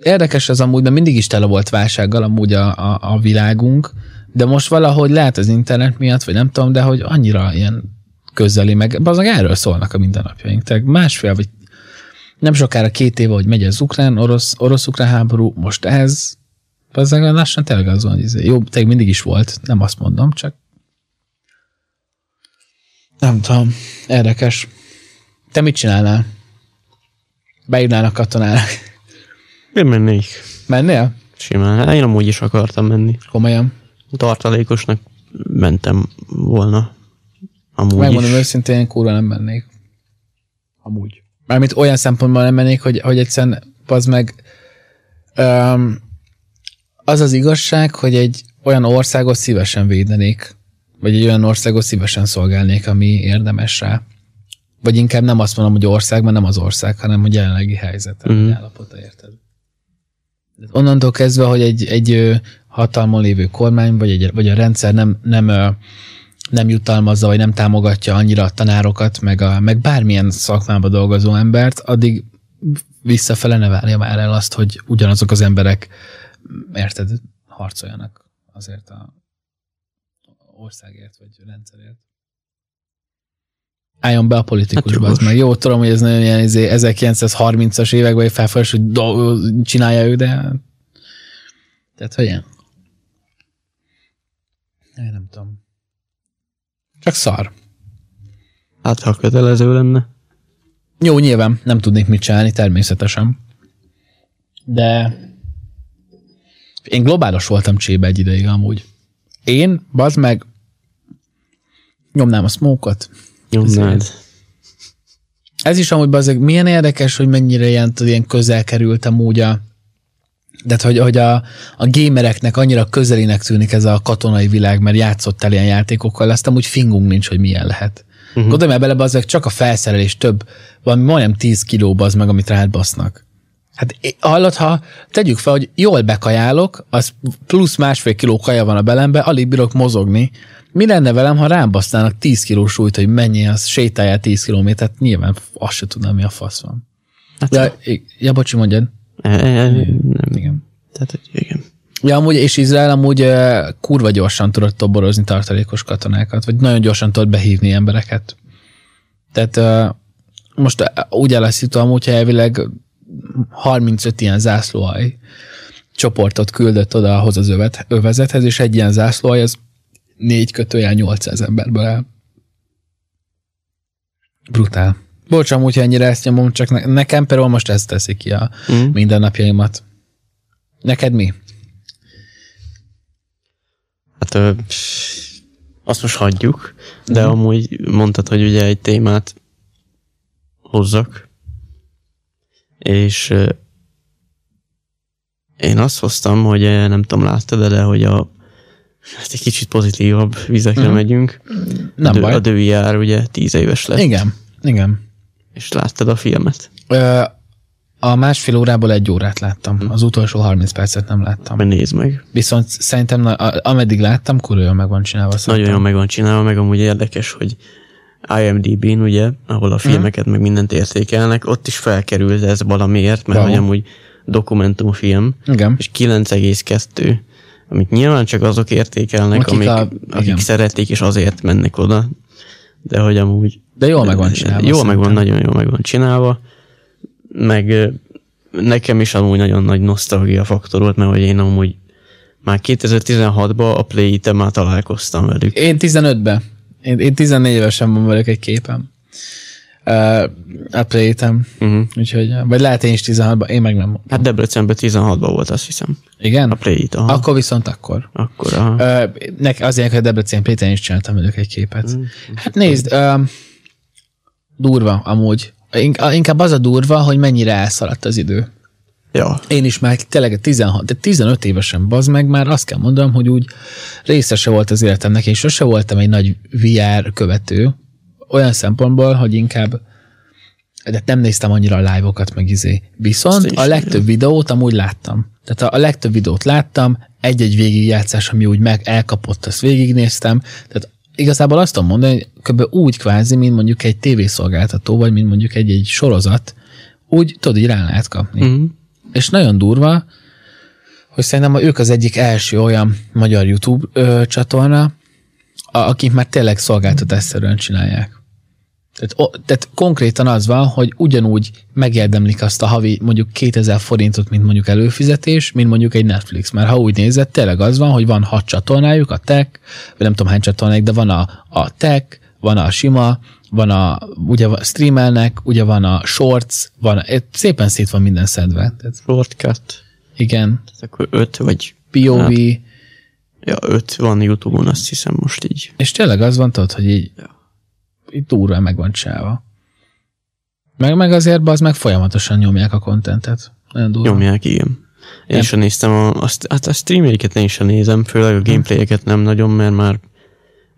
S2: Érdekes az amúgy, mert mindig is tele volt válsággal amúgy a, a, a világunk, de most valahogy lehet az internet miatt, vagy nem tudom, de hogy annyira ilyen közeli, meg azok erről szólnak a mindennapjaink. Tehát másfél vagy nem sokára két éve, hogy megy az ukrán, orosz, orosz-ukrán háború, most ez, az lassan tényleg az van, hogy izé- jó, tényleg mindig is volt, nem azt mondom, csak nem tudom, érdekes. Te mit csinálnál? Beírnálnak katonának.
S1: Én mennék.
S2: Mennél?
S1: Simán. Hát Én amúgy is akartam menni.
S2: Komolyan.
S1: Tartalékosnak mentem volna. Amúgy
S2: Megmondom
S1: is.
S2: őszintén, én kurva nem mennék. Amúgy. Mármint olyan szempontból nem mennék, hogy, hogy egyszerűen az meg um, az az igazság, hogy egy olyan országot szívesen védenék, vagy egy olyan országot szívesen szolgálnék, ami érdemes rá. Vagy inkább nem azt mondom, hogy ország, mert nem az ország, hanem hogy jelenlegi helyzete, mm. állapota, érted? Onnantól kezdve, hogy egy, egy hatalmon lévő kormány, vagy, egy, vagy a rendszer nem, nem, nem jutalmazza, vagy nem támogatja annyira a tanárokat, meg, a, meg bármilyen szakmába dolgozó embert, addig visszafele ne várja már el azt, hogy ugyanazok az emberek, érted, harcoljanak azért a országért, vagy rendszerért. Álljon be a politikusba,
S1: Hát
S2: meg jó, tudom, hogy ez nagyon ilyen izé, 1930-as években felfolyás, hogy do- csinálja ő, de tehát, hogy ilyen. Én nem tudom. Csak szar.
S1: Hát, ha kötelező lenne.
S2: Jó, nyilván nem tudnék mit csinálni, természetesen. De én globális voltam csébe egy ideig amúgy. Én, bazd meg, nyomnám a smoke-ot.
S1: Nyomnád.
S2: Ez is amúgy bazeg, milyen érdekes, hogy mennyire ilyen, tudod, ilyen közel kerültem úgy a de hogy, hogy a, a gamereknek annyira közelinek tűnik ez a katonai világ, mert játszott ilyen játékokkal, azt amúgy fingunk nincs, hogy milyen lehet. Uh-huh. Gondolj már bele, bazeg, csak a felszerelés több, valami majdnem 10 kiló az meg, amit rád basznak. Hát hallod, ha tegyük fel, hogy jól bekajálok, az plusz másfél kiló kaja van a belembe, alig bírok mozogni. Mi lenne velem, ha rám basznának 10 kiló súlyt, hogy mennyi az, sétáljál 10 kilométert, nyilván azt se tudnám, mi a fasz van.
S1: Hát,
S2: Ja, ja bocsi, mondjad.
S1: e, e, nem.
S2: Igen.
S1: Tehát, igen.
S2: Ja, amúgy, és Izrael amúgy uh, kurva gyorsan tudott toborozni tartalékos katonákat, vagy nagyon gyorsan tudott behívni embereket. Tehát uh, most uh, úgy áll a amúgy, hogy elvileg 35 ilyen zászlóhaj csoportot küldött oda ahhoz az övet, övezethez, és egy ilyen zászlóhaj az négy kötőjel 800 emberből áll. Brutál. Bocs, amúgy, ha ennyire ezt nyomom, csak ne, nekem például most ez teszi ki a
S1: Mm.
S2: mindennapjaimat. Neked mi?
S1: Hát ö, azt most hagyjuk, de uh-huh. amúgy mondtad, hogy ugye egy témát hozzak, és én azt hoztam, hogy nem tudom, láttad de hogy a hát egy kicsit pozitívabb vizekre uh-huh. megyünk.
S2: Nem
S1: a,
S2: baj.
S1: a Dői jár ugye tíz éves lett,
S2: Igen, igen.
S1: és láttad a filmet?
S2: Ö, a másfél órából egy órát láttam. Az utolsó 30 percet nem láttam.
S1: Majd nézd meg.
S2: Viszont szerintem, na- ameddig láttam, kurva jól meg van csinálva.
S1: Nagyon jól meg van csinálva, meg amúgy érdekes, hogy IMDb-n, ugye, ahol a filmeket meg mindent értékelnek, ott is felkerült ez valamiért, mert
S2: Wow.
S1: hogy amúgy dokumentumfilm,
S2: Igen.
S1: és 9,2, amit nyilván csak azok értékelnek,
S2: Akik
S1: akik,
S2: a-
S1: amik, akik
S2: igen.
S1: szeretik, és azért mennek oda. De hogy amúgy...
S2: De jól meg van csinálva.
S1: Jól meg van, nagyon jól meg van csinálva. Meg nekem is amúgy nagyon nagy nosztalgia faktor volt, mert hogy én amúgy már 2016-ban a play már találkoztam velük.
S2: Én 15-ben. Én, én 14 évesen van velük egy képem. Uh, update
S1: Uh-huh.
S2: úgyhogy, vagy lehet én is 16-ban, én meg nem.
S1: Hát Debrecenben 16-ban volt, azt hiszem.
S2: Igen?
S1: A Play-it, aha.
S2: Akkor viszont akkor.
S1: Akkor, aha.
S2: Uh, nek, azért, hogy Debrecen Pléten is csináltam velük egy képet.
S1: Mm.
S2: Hát nézd, uh, durva amúgy. Ink- Inkább az a durva, hogy mennyire elszaladt az idő.
S1: Ja.
S2: Én is már tényleg 16, de 15 évesen bazd meg, már azt kell mondanom, hogy úgy részese volt az életemnek, és sose voltam egy nagy VR követő, olyan szempontból, hogy inkább de nem néztem annyira a live-okat, meg izé. Viszont a legtöbb videót amúgy láttam. Tehát a, a legtöbb videót láttam, egy-egy végigjátszás, ami úgy meg elkapott, azt végignéztem. Tehát igazából azt tudom mondani, hogy kb. úgy kvázi, mint mondjuk egy tévészolgáltató, vagy mint mondjuk egy-egy sorozat, úgy tudod, így rá lehet kapni.
S1: Uh-huh.
S2: És nagyon durva, hogy szerintem ők az egyik első olyan magyar YouTube ö, csatorna, akik már tényleg szolgáltatásszerűen csinálják. Tehát, o, tehát konkrétan az van, hogy ugyanúgy megérdemlik azt a havi mondjuk 2000 forintot, mint mondjuk előfizetés, mint mondjuk egy Netflix. Mert ha úgy nézed, tényleg az van, hogy van hat csatornájuk, a tech, vagy nem tudom hány csatornájuk, de van a, a tech, van a sima, van a, ugye streamelnek, ugye van a shorts, van, a, szépen szét van minden szedve. Tehát,
S1: Shortcut.
S2: igen,
S1: Tehát akkor 5 vagy...
S2: POV,
S1: Hát, ja, 5 van YouTube-on, azt hiszem most így.
S2: és tényleg az van, tudod, hogy így, így durván meg van csinálva. Meg, meg azért az meg folyamatosan nyomják a kontentet. Nagyon durva.
S1: Nyomják, igen. Én
S2: Nem.
S1: sem néztem, a, azt, hát a streamjeiket én sem nézem, főleg a gameplayeket nem nagyon, mert már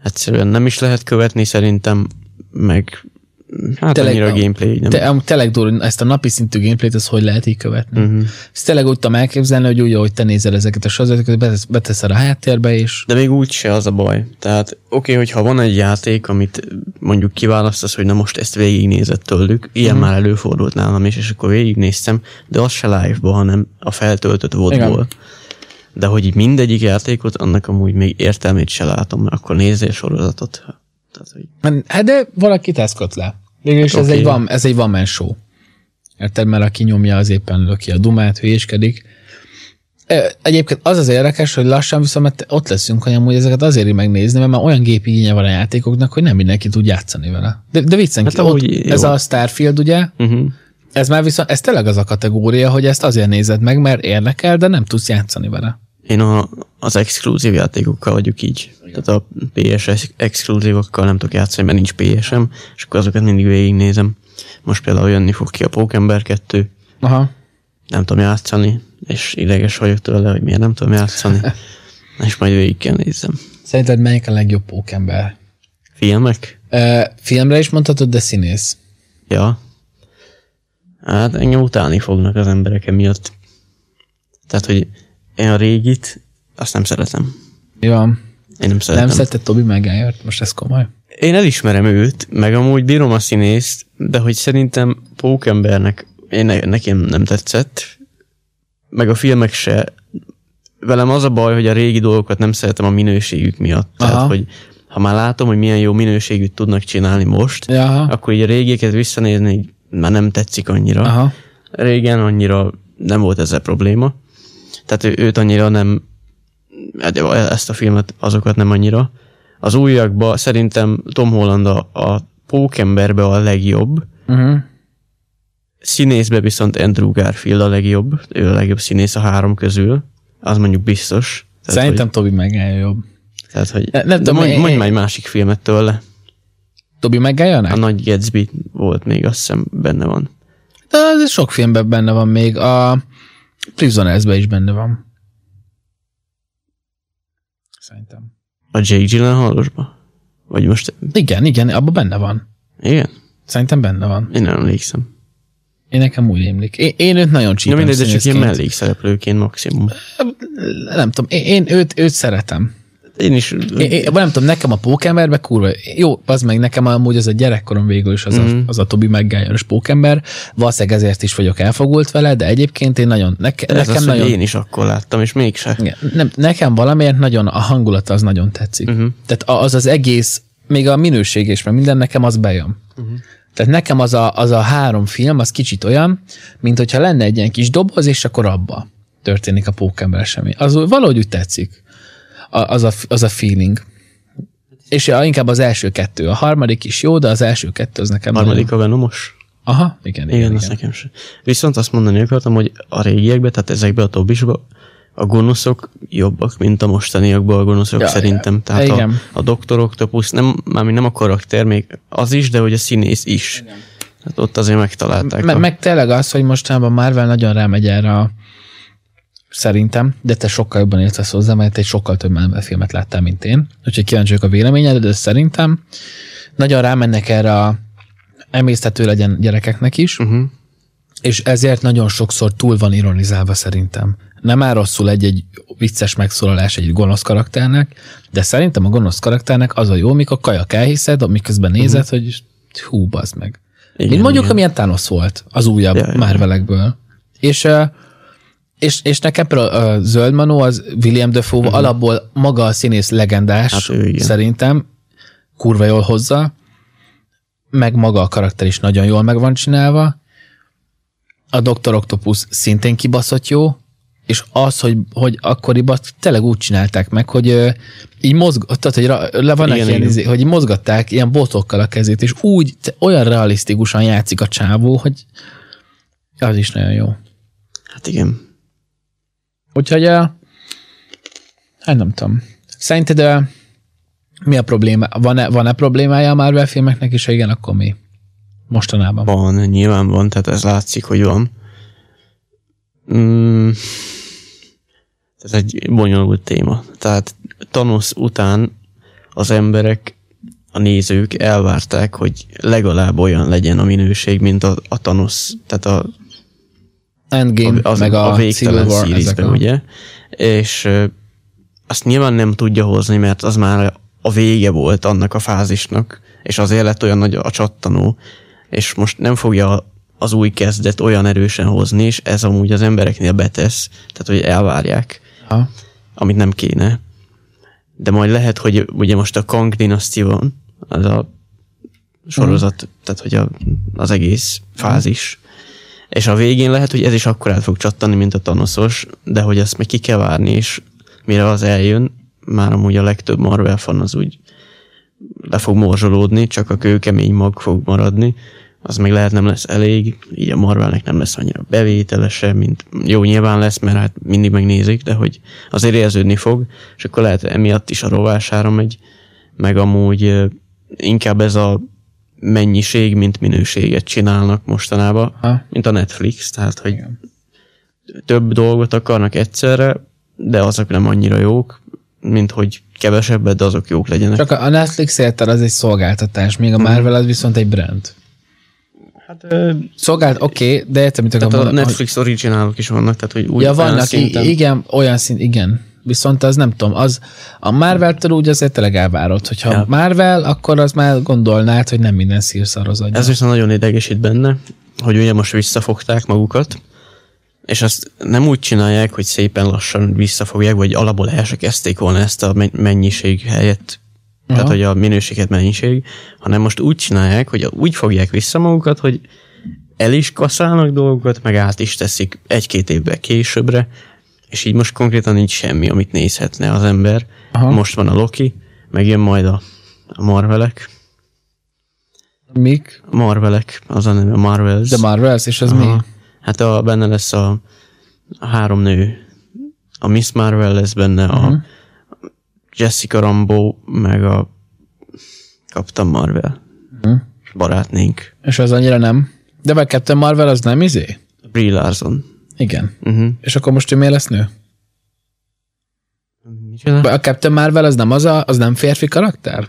S1: egyszerűen nem is lehet követni szerintem, meg hát
S2: Tényleg-
S1: annyira a gameplay nem.
S2: Te, tényleg durva, ezt a napi szintű gameplayt, ezt hogy lehet így követni? Uh-huh. Ezt tényleg úgy tudom elképzelni, hogy úgy, ahogy te nézel ezeket a sorozatokat, betesz, beteszed a háttérbe, és
S1: De még úgy se az a baj. Tehát oké, okay, hogyha van egy játék, amit mondjuk kiválasztasz, hogy na most ezt végignézed tőlük, ilyen
S2: Mhm.
S1: már előfordult nálam is, és akkor végignéztem, de az se live-ba, hanem a feltöltött vodból. De hogy így mindegyik játékot, annak amúgy még értelmét se látom, mert akkor nézzél sorozatot. Tehát, hogy
S2: Hát de valaki teszkot le. Végülis ez,
S1: Oké.
S2: egy van, ez egy one show. Érted? Mert aki nyomja, az éppen löki a dumát, hülyéskedik. Egyébként az az érdekes, hogy lassan viszont ott leszünk, hogy amúgy ezeket azért így megnézni, mert már olyan gépigénye van a játékoknak, hogy nem mindenki tud játszani vele. De, de viccen
S1: Hát
S2: hát ott, ez a Starfield, ugye?
S1: uh-huh.
S2: Ez már viszont, ez tényleg az a kategória, hogy ezt azért nézed meg, mert érdekel, de nem tudsz játszani vele.
S1: Én a, az exkluzív játékokkal vagyok így. Tehát a PS exkluzívokkal nem tudok játszani, mert nincs PS-em, és akkor azokat mindig végignézem. Most például jönni fog ki a Pókember 2,
S2: Aha.
S1: nem tudom játszani, és ideges vagyok tőle, hogy miért nem tudom játszani. és majd végig kell nézzem.
S2: Szerinted melyik a legjobb pókember?
S1: Filmek?
S2: Ö, filmre is mondhatod, de színész.
S1: Ja. Hát engem utálni fognak az emberek emiatt. Tehát, hogy én a régit, azt nem szeretem.
S2: Mi van?
S1: Én nem szeretem.
S2: Nem szeretett Tobi maguire Most ez komoly?
S1: Én elismerem őt, meg amúgy bírom a színészt, de hogy szerintem Pókembernek én ne, nekem nem tetszett, meg a filmek se. Velem az a baj, hogy a régi dolgokat nem szeretem a minőségük miatt. Tehát,
S2: Aha.
S1: hogy ha már látom, hogy milyen jó minőségűt tudnak csinálni most,
S2: aha.
S1: akkor így a régieket visszanézni így már nem tetszik annyira.
S2: aha.
S1: Régen annyira nem volt ezzel probléma. Tehát ő, őt annyira nem, hát ezt a filmet, azokat nem annyira. Az újakban szerintem Tom Holland a, a Pókemberbe a legjobb,
S2: Uh-huh.
S1: színészbe viszont Andrew Garfield a legjobb, ő a legjobb színész a három közül, az mondjuk biztos. Tehát,
S2: Szerintem Tobi Maguire jobb.
S1: Hogy, tehát, hogy,
S2: Ne- nem
S1: de mondj, mondj már egy másik filmet tőle.
S2: Tobi maguire
S1: A Nagy Gatsby volt még, azt hiszem benne van.
S2: De ez sok filmben benne van még. A prisoners is benne van. Szerintem.
S1: A Jake Gyllenhaalosba? Vagy most,
S2: Igen, igen, abban benne van.
S1: igen?
S2: Szerintem benne van.
S1: Én nem emlékszem.
S2: Én nekem úgy émlik. Én, én őt nagyon csípem
S1: mindegy, de csak ilyen mellékszereplőként maximum.
S2: Nem tudom, én, én őt, őt szeretem.
S1: Én is...
S2: Én, én, nem tudom, nekem a pókemberbe kurva, jó, az meg nekem amúgy az a gyerekkorom végül is az, mm. a, az a Tobi maguire pókember, valószínűleg ezért is vagyok elfogult vele, de egyébként én nagyon, neke,
S1: ez
S2: nekem
S1: az,
S2: nagyon,
S1: én is akkor láttam, és mégse.
S2: Nem, nekem valamiért nagyon a hangulata az nagyon tetszik.
S1: Mhm.
S2: Uh-huh. Tehát az az egész, még a minőség is, mert minden nekem az bejön. Uh-huh. Tehát nekem az a, az a három film, az kicsit olyan, mint hogyha lenne egy ilyen kis doboz, és akkor abba történik a pókember esemény. Az valahogy úgy tetszik. A, az, a, az a feeling. És ja, inkább az első kettő. A harmadik is jó, de az első kettő az nekem
S1: A harmadik a Venomos?
S2: Aha, igen, igen.
S1: Igen,
S2: igen,
S1: azt nekem sem. Viszont azt mondani akartam, hogy a régiekben, tehát ezekben a tobisban a gonoszok jobbak, mint a mostaniakban a gonoszok
S2: Ja,
S1: szerintem. Tehát a,
S2: Igen.
S1: a Dr. Octopus, nem, mármint nem a karakter, még az is, de hogy a színész is. Tehát ott azért megtalálták.
S2: Me-
S1: a...
S2: meg tényleg az, hogy mostanában Marvel nagyon rámegy erre a szerintem, de te sokkal jobban értesz hozzá, mert egy sokkal több Marvel filmet láttál, mint én. Úgyhogy kíváncsi vagyok a véleményedre, de szerintem nagyon rámennek erre a emésztető legyen gyerekeknek is,
S1: Uh-huh.
S2: és ezért nagyon sokszor túl van ironizálva szerintem. Nem áll rosszul egy-egy vicces megszólalás egy gonosz karakternek, de szerintem a gonosz karakternek az a jó, mikor kajak elhiszed, miközben nézed, uh-huh. hogy hú, bazd meg. Igen, Mint mondjuk,
S1: igen.
S2: amilyen Thanos volt az újabb
S1: Ja.
S2: Marvelekből. És, ö, és, és nekem például a Zöld Manó, az William Dafoe uh-huh. alapból maga a színész legendás,
S1: Hát ő
S2: szerintem, kurva jól hozza, meg maga a karakter is nagyon jól meg van csinálva. A Dr. Octopus szintén kibaszott jó, és az, hogy, hogy akkoriban tényleg úgy csinálták meg, hogy ö, így mozg, tehát, hogy ra, le vannak
S1: Igen,
S2: ilyen,
S1: igen.
S2: izé, hogy mozgatták ilyen botokkal a kezét, és úgy olyan realisztikusan játszik a csávó, hogy az is nagyon jó.
S1: Hát igen.
S2: Úgyhogy, hát nem tudom. Szerinted mi a probléma? Van-e, van-e problémája a Marvel filmeknek, és ha igen, akkor mi? Mostanában.
S1: Van, nyilván van, tehát ez látszik, hogy van. Mm, ez egy bonyolult téma. Tehát Thanos után az emberek, a nézők elvárták, hogy legalább olyan legyen a minőség, mint a, a Thanos, tehát a,
S2: Endgame,
S1: az,
S2: meg a,
S1: a végtelen
S2: Civil War, ezek
S1: series
S2: a...
S1: ugye? És ö, azt nyilván nem tudja hozni, mert az már a vége volt annak a fázisnak, és azért lett olyan nagy a csattanó, és most nem fogja az új kezdet olyan erősen hozni, és ez amúgy az embereknél betesz, tehát hogy elvárják,
S2: Ha.
S1: amit nem kéne. De majd lehet, hogy ugye most a Kang dinasztia van, az a sorozat, tehát hogy a, az egész fázis, és a végén lehet, hogy ez is akkor át fog csattani, mint a Thanosos, de hogy ezt meg ki kell várni, és mire az eljön, már amúgy a legtöbb Marvel fan az úgy le fog morzsolódni, csak a kőkemény mag fog maradni, az még lehet nem lesz elég, így a Marvelnek nem lesz annyira bevételese, mint jó, nyilván lesz, mert hát mindig megnézik, de hogy azért érződni fog, és akkor lehet emiatt is a rovására megy, meg amúgy inkább ez a mennyiség, mint minőséget csinálnak mostanában,
S2: Ha.
S1: mint a Netflix, tehát hogy több dolgot akarnak egyszerre, de azok nem annyira jók, mint hogy kevesebbet, de azok jók legyenek.
S2: Csak a Netflix érted, az egy szolgáltatás, míg a Marvel az viszont egy brand.
S1: Hát, ö,
S2: Szolgált, oké, okay, de értem, mit akarom
S1: a. Netflix originálok is vannak, tehát hogy úgy
S2: Ja, vannak,
S1: szinten,
S2: igen, olyan szint, igen. Viszont az nem tudom, az a Marvel-től úgy azért tényleg elvárod, hogyha
S1: Ja.
S2: Marvel, akkor az már gondolnád, hogy nem minden szírszar adja.
S1: Ez viszont nagyon idegesít benne, hogy ugye most visszafogták magukat, és azt nem úgy csinálják, hogy szépen lassan visszafogják, vagy alapból el se kezdték volna ezt a men- mennyiség helyett,
S2: Aha.
S1: tehát hogy a minőséget mennyiség, hanem most úgy csinálják, hogy úgy fogják vissza magukat, hogy el is kaszálnak dolgokat, meg át is teszik egy-két évvel későbbre, és így most konkrétan nincs semmi, amit nézhetne az ember.
S2: Aha.
S1: Most van a Loki, meg jön majd a, a Marvelek.
S2: Mik?
S1: A Marvelek, az a neve, a Marvels.
S2: The Marvels, és az mi?
S1: Aha. Hát a, benne lesz a, a három nő. A Miss Marvel lesz benne, uh-huh. a Jessica Rambo, meg a Captain Marvel.
S2: Mhm.
S1: Barátnénk.
S2: És az annyira nem. De vagy Captain Marvel az nem izé?
S1: Brie Larson.
S2: Igen.
S1: Uh-huh.
S2: És akkor most ő miért lesz nő?
S1: Micsoda?
S2: A Captain Marvel az nem az, a, az nem férfi karakter?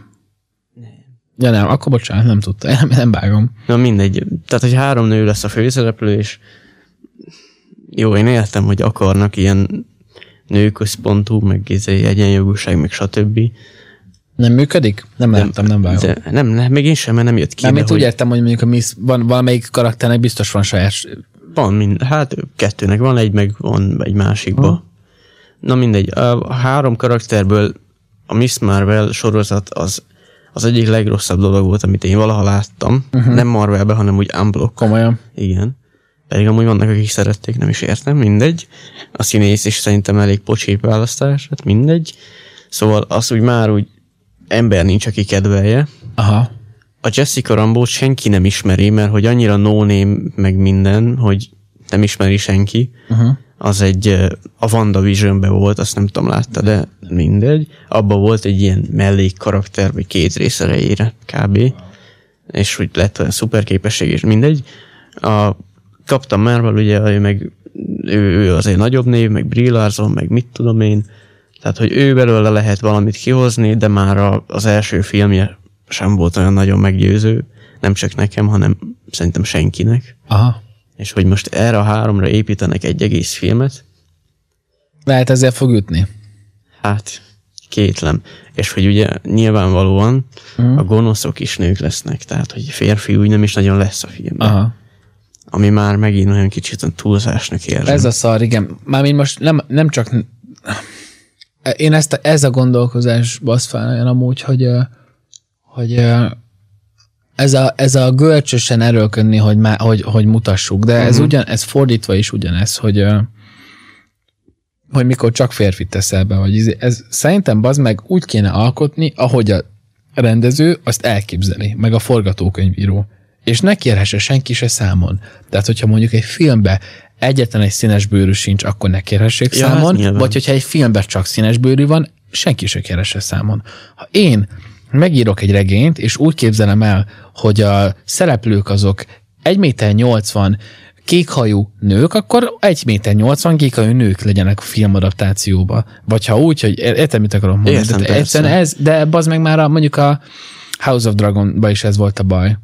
S2: Nem. Ja nem, akkor bocsánat, nem tudta. Én nem, nem vágom.
S1: Na mindegy. Tehát, hogy három nő lesz a főszereplő, és jó, én értem, hogy akarnak ilyen nőközpontú, meg izé, egyenjogúság, meg stb.
S2: Nem működik? Nem láttam, nem vágom.
S1: De nem, nem, még én sem, mert nem jött ki. De
S2: úgy
S1: hogy
S2: értem, hogy mondjuk a Miss, van, valamelyik karakternek biztos van saját...
S1: Van, mind, hát kettőnek van egy, meg van egy másikba. Na mindegy, a három karakterből a Miss Marvel sorozat az az egyik legrosszabb dolog volt, amit én valaha láttam. Uh-huh. Nem Marvelbe, hanem úgy unblock.
S2: Komolyan.
S1: Igen. Pedig amúgy vannak, akik szerették, nem is értem, mindegy. A színész is szerintem elég pocsék választás, hát mindegy. Szóval az úgy már úgy ember nincs, aki kedvelje.
S2: Aha.
S1: A Jessica Rambót senki nem ismeri, mert hogy annyira no name meg minden, hogy nem ismeri senki. Uh-huh. Az egy, a WandaVision-ben volt, azt nem tudom látta, de mindegy. Abban volt egy ilyen mellék karakter, vagy két rész erejére kb. És hogy lett olyan szuper képesség, és mindegy. A Captain Marvel ugye, ő meg ő, ő azért nagyobb név, meg Brie Larson, meg mit tudom én. Tehát, hogy ő belőle lehet valamit kihozni, de már a, az első filmje sem volt olyan nagyon meggyőző. Nem csak nekem, hanem szerintem senkinek.
S2: Aha.
S1: És hogy most erre a háromra építenek egy egész filmet,
S2: Lehet ezzel fog ütni.
S1: hát kétlem. És hogy ugye nyilvánvalóan mm. a gonoszok is nők lesznek, tehát hogy férfi úgy nem is nagyon lesz a filmben.
S2: Aha.
S1: Ami már megint olyan kicsit túlzásnak érzem.
S2: Ez a szar, igen. Mármint most nem, nem csak... Én ezt a, ez a gondolkozás basz fel olyan amúgy, hogy, ö, hogy ez a, ez a görcsösen erőlködni, hogy, má, hogy, hogy mutassuk, de ez,
S1: Mhm.
S2: ugyan, ez fordítva is ugyanez, hogy hogy mikor csak férfit teszel be, vagy izé- ez szerintem bazd meg úgy kéne alkotni, ahogy a rendező azt elképzeli, meg a forgatókönyvíró. És ne kérhesse senki se számon. Tehát, hogyha mondjuk egy filmbe egyetlen egy színes bőrű sincs, akkor ne kérhessék
S1: Ja, hát
S2: számon, vagy hogyha egy filmben csak színes bőrű van, senki se kérhesse számon. Ha én megírok egy regényt, és úgy képzelem el, hogy a szereplők azok 1 méter 80 kékhajú nők, akkor 1 méter 80 kékhajú nők legyenek a filmadaptációba. Vagy ha úgy, hogy értem, mit akarok mondani.
S1: Értem,
S2: de, egyszerűen ez, de az meg már a, mondjuk a House of Dragon-ba is ez volt a baj.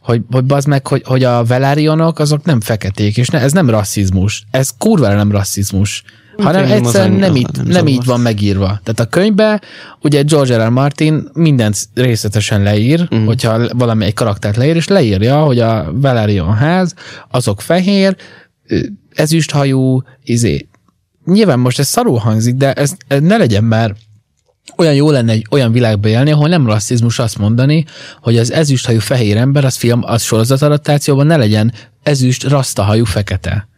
S2: Hogy, hogy bazd meg, hogy, hogy a Velarionok azok nem feketék, és ne, ez nem rasszizmus. Ez kurva nem rasszizmus. Hanem
S1: az
S2: egyszerűen nem, így,
S1: nem
S2: nem így van megírva. Tehát a könyvbe ugye George R. R. Martin mindent részletesen leír, uh-huh. hogyha valami egy karaktert leír, és leírja, hogy a Valerion ház, azok fehér, ezüsthajú, izé. Nyilván most ez szarul hangzik, de ez, ez ne legyen már olyan jó lenne egy olyan világba élni, ahol nem rasszizmus azt mondani, hogy az ezüsthajú fehér ember az film, az sorozatadaptációban ne legyen ezüst rasztahajú fekete.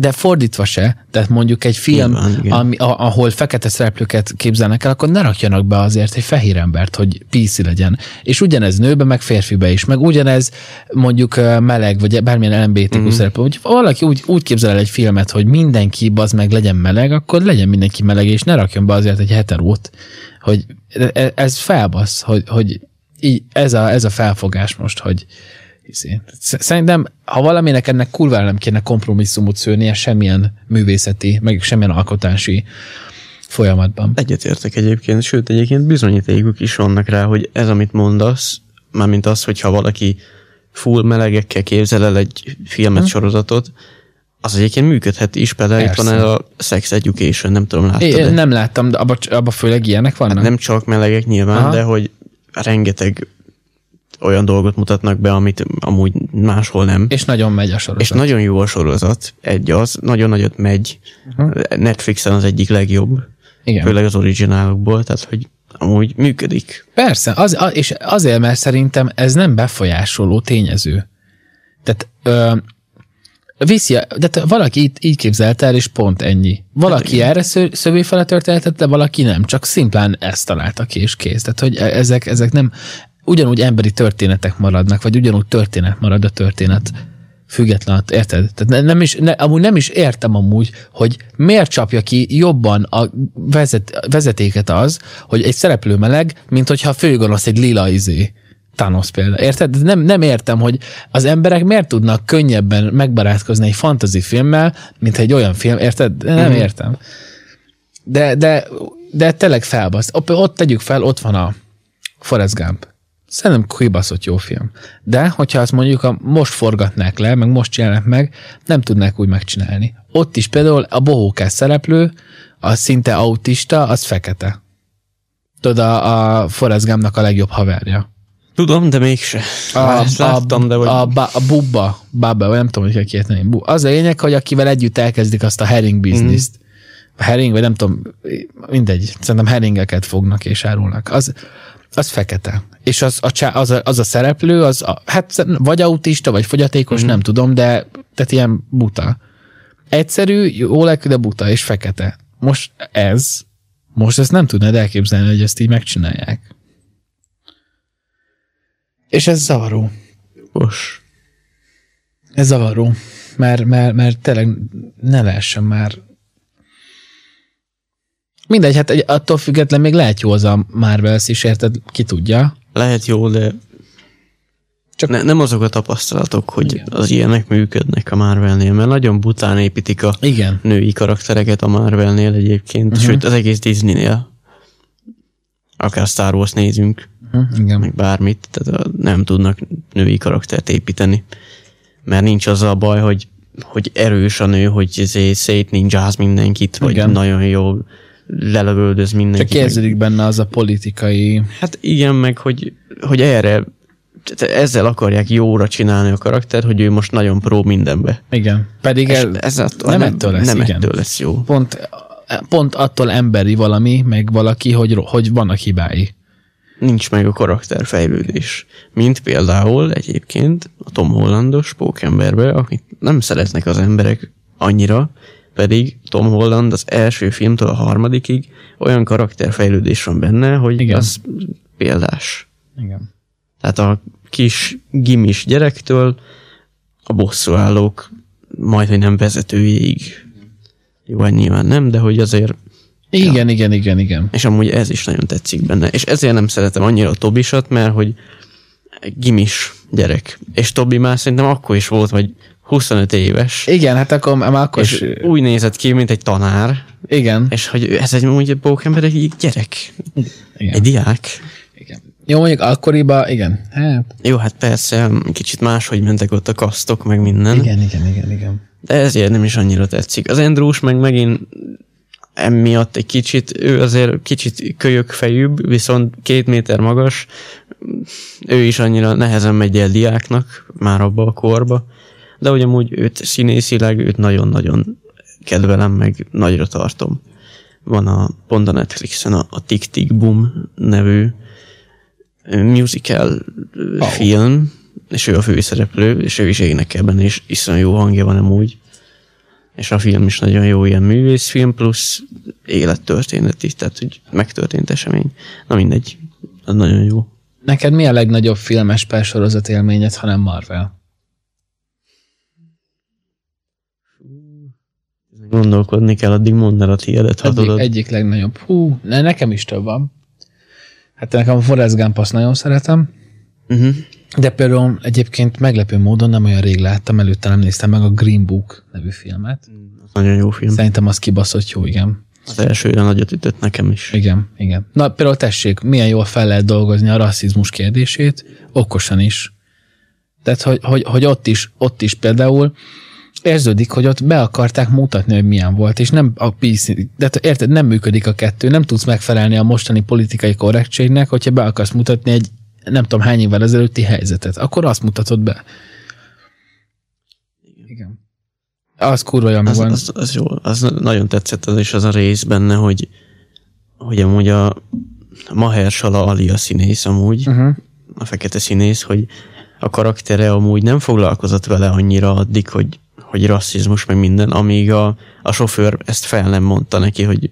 S2: De fordítva se, tehát mondjuk egy film,
S1: igen.
S2: ami, a, ahol fekete szereplőket képzelnek el, akkor ne rakjanak be azért egy fehér embert, hogy PC legyen. És ugyanez nőbe, meg férfibe is, meg ugyanez mondjuk meleg, vagy bármilyen LMBTQ mm. szereplő. Hogy valaki úgy, úgy képzel el egy filmet, hogy mindenki az meg legyen meleg, akkor legyen mindenki meleg, és ne rakjon be azért egy heterót, hogy e- ez felbasz, hogy, hogy így, ez, a, ez a felfogás most, hogy izé. Sz- Szerintem, ha valaminek ennek kurvára nem kéne kompromisszumot szőrnie semmilyen művészeti, meg semmilyen alkotási folyamatban.
S1: Egyetértek egyébként, sőt egyébként bizonyítékuk is vannak rá, hogy ez, amit mondasz, mármint az, hogyha valaki full melegekkel képzel el egy filmet, sorozatot, az egyébként működhet is, például itt van a Sex Education, nem tudom, láttad
S2: Én nem láttam, de abba, abba főleg ilyenek vannak?
S1: Nem csak melegek nyilván.
S2: Aha.
S1: de hogy rengeteg olyan dolgot mutatnak be, amit amúgy máshol nem.
S2: És nagyon megy a sorozat.
S1: És nagyon jó a sorozat, egy az, nagyon nagyot megy. Uh-huh. Netflixen az egyik legjobb,
S2: Igen.
S1: főleg az originálokból, tehát hogy amúgy működik.
S2: Persze, az, és azért, mert szerintem ez nem befolyásoló tényező. Tehát ö, viszi, de valaki így, így képzelte el, és pont ennyi. Valaki erre szö, szövé fel a történetet, de valaki nem, csak szimplán ezt találta ki, és kész. Tehát, hogy e- ezek, ezek nem ugyanúgy emberi történetek maradnak, vagy ugyanúgy történet marad a történet. Független, érted? Tehát ne, nem is, ne, amúgy nem is értem amúgy, hogy miért csapja ki jobban a vezet, vezetéket az, hogy egy szereplő meleg, mint hogyha a főgonosz egy lila izé. Thanos például. Érted? Nem, nem értem, hogy az emberek miért tudnak könnyebben megbarátkozni egy fantasy filmmel, mint egy olyan film. Érted? Nem
S1: Mhm.
S2: értem. De, de, de tényleg felbasz. Ott, ott tegyük fel, ott van a Forrest Gump. Szerintem kibaszott jó film. De, hogyha azt mondjuk a, most forgatnák le, meg most csinálnak meg, nem tudnák úgy megcsinálni. Ott is például a bohókás szereplő, a szinte autista, az fekete. Tudod, a, a Forrest Gumpnak a legjobb haverja.
S1: Tudom, de mégse.
S2: A,
S1: Ezt láttam, de hogy...
S2: a, a, a Bubba, Bubba, vagy nem tudom, hogy kell kiejteni. Az a lényeg, hogy akivel együtt elkezdik azt a herring bizniszt.
S1: Mhm.
S2: A herring, vagy nem tudom, mindegy, szerintem herringeket fognak és árulnak. Az, az fekete. És az a, csá, az, a, az a szereplő, az a, hát vagy autista, vagy fogyatékos,
S1: Mhm.
S2: nem tudom, de tehát ilyen buta. Egyszerű, jó lelkű, de buta, és fekete. Most ez Most ezt nem tudnád elképzelni, hogy ezt így megcsinálják. És ez zavaró.
S1: Most.
S2: Ez zavaró. Mert, mert, mert tényleg ne lehessen már Mindegy, hát egy- attól független még lehet jó az a Marvels is, érted? Ki tudja.
S1: Lehet jó, de
S2: Csak-
S1: ne, nem azok a tapasztalatok, hogy Igen. az ilyenek működnek a Marvelnél, mert nagyon bután építik a
S2: Igen.
S1: női karaktereket a Marvelnél egyébként, uh-huh. sőt az egész Disneynél. Akár Star Wars nézünk,
S2: Hm, igen.
S1: meg bármit, tehát nem tudnak női karaktert építeni. Mert nincs az a baj, hogy, hogy erős a nő, hogy ezért szétninjáz mindenkit, vagy
S2: Igen.
S1: Igen. nagyon jó lelövöldöz
S2: Csak
S1: mindenkit. meg-
S2: érződik benne az a politikai...
S1: Hát igen, meg hogy, hogy erre ezzel akarják jóra csinálni a karakter, hogy ő most nagyon pró mindenbe.
S2: Igen. Pedig el,
S1: ez attól,
S2: nem ettől lesz,
S1: nem
S2: igen.
S1: ettől lesz jó.
S2: pont, pont attól emberi valami, meg valaki, hogy, hogy vannak hibái.
S1: Nincs meg a karakterfejlődés. Mint például egyébként a Tom Hollandos pókemberbe, akit nem szeretnek az emberek annyira, pedig Tom Holland az első filmtől a harmadikig olyan karakterfejlődés van benne, hogy
S2: Igen.
S1: Az példás.
S2: Igen.
S1: Tehát a kis gimis gyerektől a bosszúállók majd, hogy nem vezetőjéig. Jó, hát nyilván nem, de hogy azért,
S2: Igen, igen, igen, igen.
S1: és amúgy ez is nagyon tetszik benne. És ezért nem szeretem annyira a Tobisat, mert hogy gimis gyerek. És Tobi már szerintem akkor is volt, vagy 25 éves.
S2: Igen, hát akkor már akkor
S1: És
S2: is,
S1: úgy nézett ki, mint egy tanár,
S2: igen,
S1: és hogy ez egy egy pókember, egy gyerek,
S2: igen,
S1: egy diák.
S2: igen. Jó, mondjuk akkoriban, igen. Hát,
S1: Jó, hát persze, kicsit máshogy mentek ott a kasztok, meg minden.
S2: igen, igen, igen, igen.
S1: De ezért nem is annyira tetszik. Az Andrews meg megint emiatt egy kicsit, ő azért kicsit kölyök fejűbb, viszont két méter magas, ő is annyira nehezen megy el diáknak, már abba a korba, de hogy amúgy őt színészileg, őt nagyon-nagyon kedvelem, meg nagyra tartom. Van a, pont a Netflixen a, a Tick Tick Boom nevű musical oh. film, és ő a főszereplő, és ő is énekel benne, és iszonyú jó hangja van amúgy. És a film is nagyon jó, ilyen művészfilm, plusz élettörténeti, tehát hogy megtörtént esemény. Na mindegy, az nagyon jó.
S2: Neked mi a legnagyobb filmes persorozat élményed, ha nem Marvel?
S1: Gondolkodni kell, addig mondd el a tiédet, ha
S2: Egyik,
S1: tudod.
S2: egyik legnagyobb. Hú, ne, nekem is több van. Hát nekem a Forrest Gump azt nagyon szeretem,
S1: Uh-huh.
S2: De például egyébként meglepő módon nem olyan rég láttam, előtte nem néztem meg a Green Book nevű filmet.
S1: Az nagyon jó film.
S2: Szerintem az kibaszott jó, igen.
S1: Az elsőre nagyot ütött nekem is.
S2: Igen, igen. Na például tessék, milyen jól fel lehet dolgozni a rasszizmus kérdését, okosan is. Tehát, hogy, hogy, hogy ott, is, ott is például érződik, hogy ott be akarták mutatni, hogy milyen volt, és nem a PC, de te érted, nem működik a kettő, nem tudsz megfelelni a mostani politikai korrektségnek, hogyha be akarsz mutatni egy nem tudom hány évvel ezelőtti helyzetet, akkor azt mutatod be. Igen. Az kurva jó
S1: Az, az, az, jó, az nagyon tetszett az is az a rész benne, hogy, hogy amúgy a Mahershala Ali a színész amúgy,
S2: Uh-huh.
S1: a fekete színész, hogy a karaktere amúgy nem foglalkozott vele annyira addig, hogy, hogy rasszizmus meg minden, amíg a, a sofőr ezt fel nem mondta neki, hogy,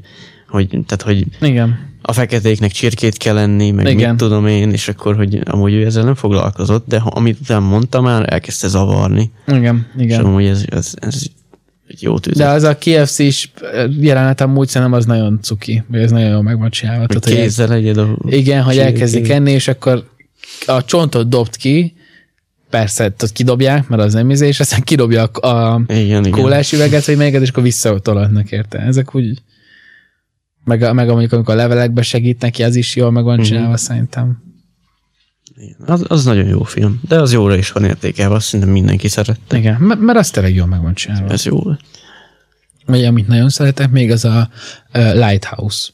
S1: hogy, tehát, hogy
S2: Igen.
S1: A feketéknek csirkét kell lenni, meg
S2: Igen.
S1: Igen. mit tudom én, és akkor, hogy amúgy ő ezzel nem foglalkozott, de ha, amit után mondta már, elkezdte zavarni.
S2: Igen,
S1: És
S2: igen.
S1: amúgy ez, ez, ez egy jó tűz.
S2: De az a KFC is jelenet amúgy szerintem az nagyon cuki, vagy ez nagyon jól meg van csinálva.
S1: hogy
S2: Tehát, hogy
S1: kézzel egyed a...
S2: igen, hogy elkezdik enni, és akkor a csontot dobt ki, persze, tehát kidobják, mert az nem izé, és aztán kidobja a, a
S1: Igen, igen.
S2: kólás üveget, vagy melyiket, és akkor visszatolatnak érte. Ezek úgy, meg, a, meg a, mondjuk amikor a levelekbe segít neki, az is jól meg van csinálva uh-huh. szerintem.
S1: Igen. Az, az nagyon jó film, de az jóra is van értékelve, azt szerintem mindenki szerette.
S2: Igen, mert, mert az tényleg jól meg van csinálva.
S1: Ez jó.
S2: Vagy amit nagyon szeretek, még az a uh, Lighthouse.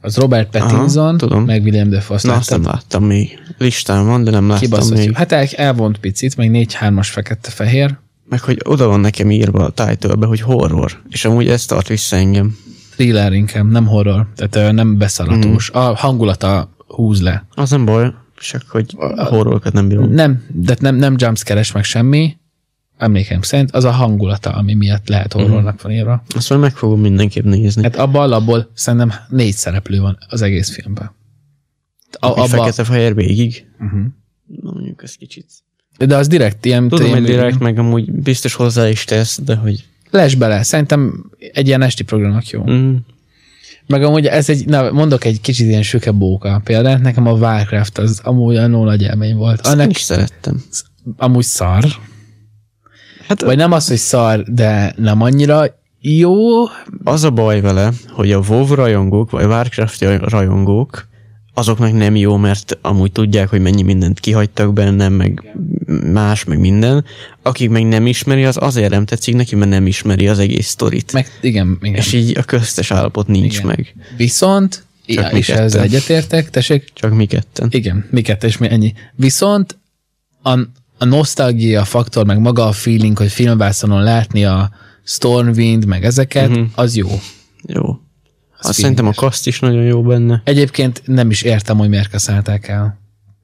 S2: Az Robert Pattinson,
S1: Aha, tudom.
S2: meg William Dafoe. Azt
S1: Na, azt nem láttam még. Listán van, de nem láttam
S2: Kibaszott jó.
S1: még.
S2: Hát el, elvont picit, meg 4-3-as fekete-fehér.
S1: Meg hogy oda van nekem írva a title hogy horror. És amúgy ez tart vissza engem.
S2: Thriller inkább, nem horror. Tehát nem beszalatós.
S1: Hmm.
S2: A hangulata húz le.
S1: Az nem baj, csak hogy horrorokat nem bírom.
S2: Nem, de nem, nem jumpscare meg semmi. emlékeim szerint, az a hangulata, ami miatt lehet horrornak van írva.
S1: Azt majd meg fogom mindenképp nézni.
S2: Hát abban alapból szerintem négy szereplő van az egész filmben. A, abba,
S1: fekete-fehér végig.
S2: uh-huh.
S1: Na, mondjuk ez kicsit.
S2: De az direkt ilyen...
S1: Tudom, hogy direkt meg amúgy biztos hozzá is tesz, de hogy...
S2: Les bele, szerintem egy ilyen esti programnak jó.
S1: Mm,
S2: Meg amúgy ez egy, na, mondok egy kicsit ilyen süke bóka példát, nekem a Warcraft az amúgy a nagy élmény volt.
S1: azt
S2: Annak
S1: is szerettem.
S2: amúgy szar,
S1: Hát
S2: vagy nem az, hogy szar, de nem annyira jó.
S1: az a baj vele, hogy a WoW rajongók, vagy Warcraft rajongók, azoknak nem jó, mert amúgy tudják, hogy mennyi mindent kihagytak bennem, meg más, meg minden. Akik meg nem ismeri, az azért nem tetszik neki, mert nem ismeri az egész sztorit.
S2: Meg igen, igen.
S1: És így a köztes állapot nincs
S2: igen.
S1: meg.
S2: Viszont,
S1: Csak
S2: ja,
S1: mi
S2: és ezzel
S1: ketten.
S2: egyetértek, tessék,
S1: Csak mi ketten.
S2: igen, mi kettő és mi ennyi. Viszont a, a nosztalgia faktor, meg maga a feeling, hogy filmvászonon látni a Stormwind, meg ezeket, uh-huh. az jó.
S1: Jó. Azt szerintem a kaszt is nagyon jó benne.
S2: Egyébként nem is értem, hogy miért kaszálták el.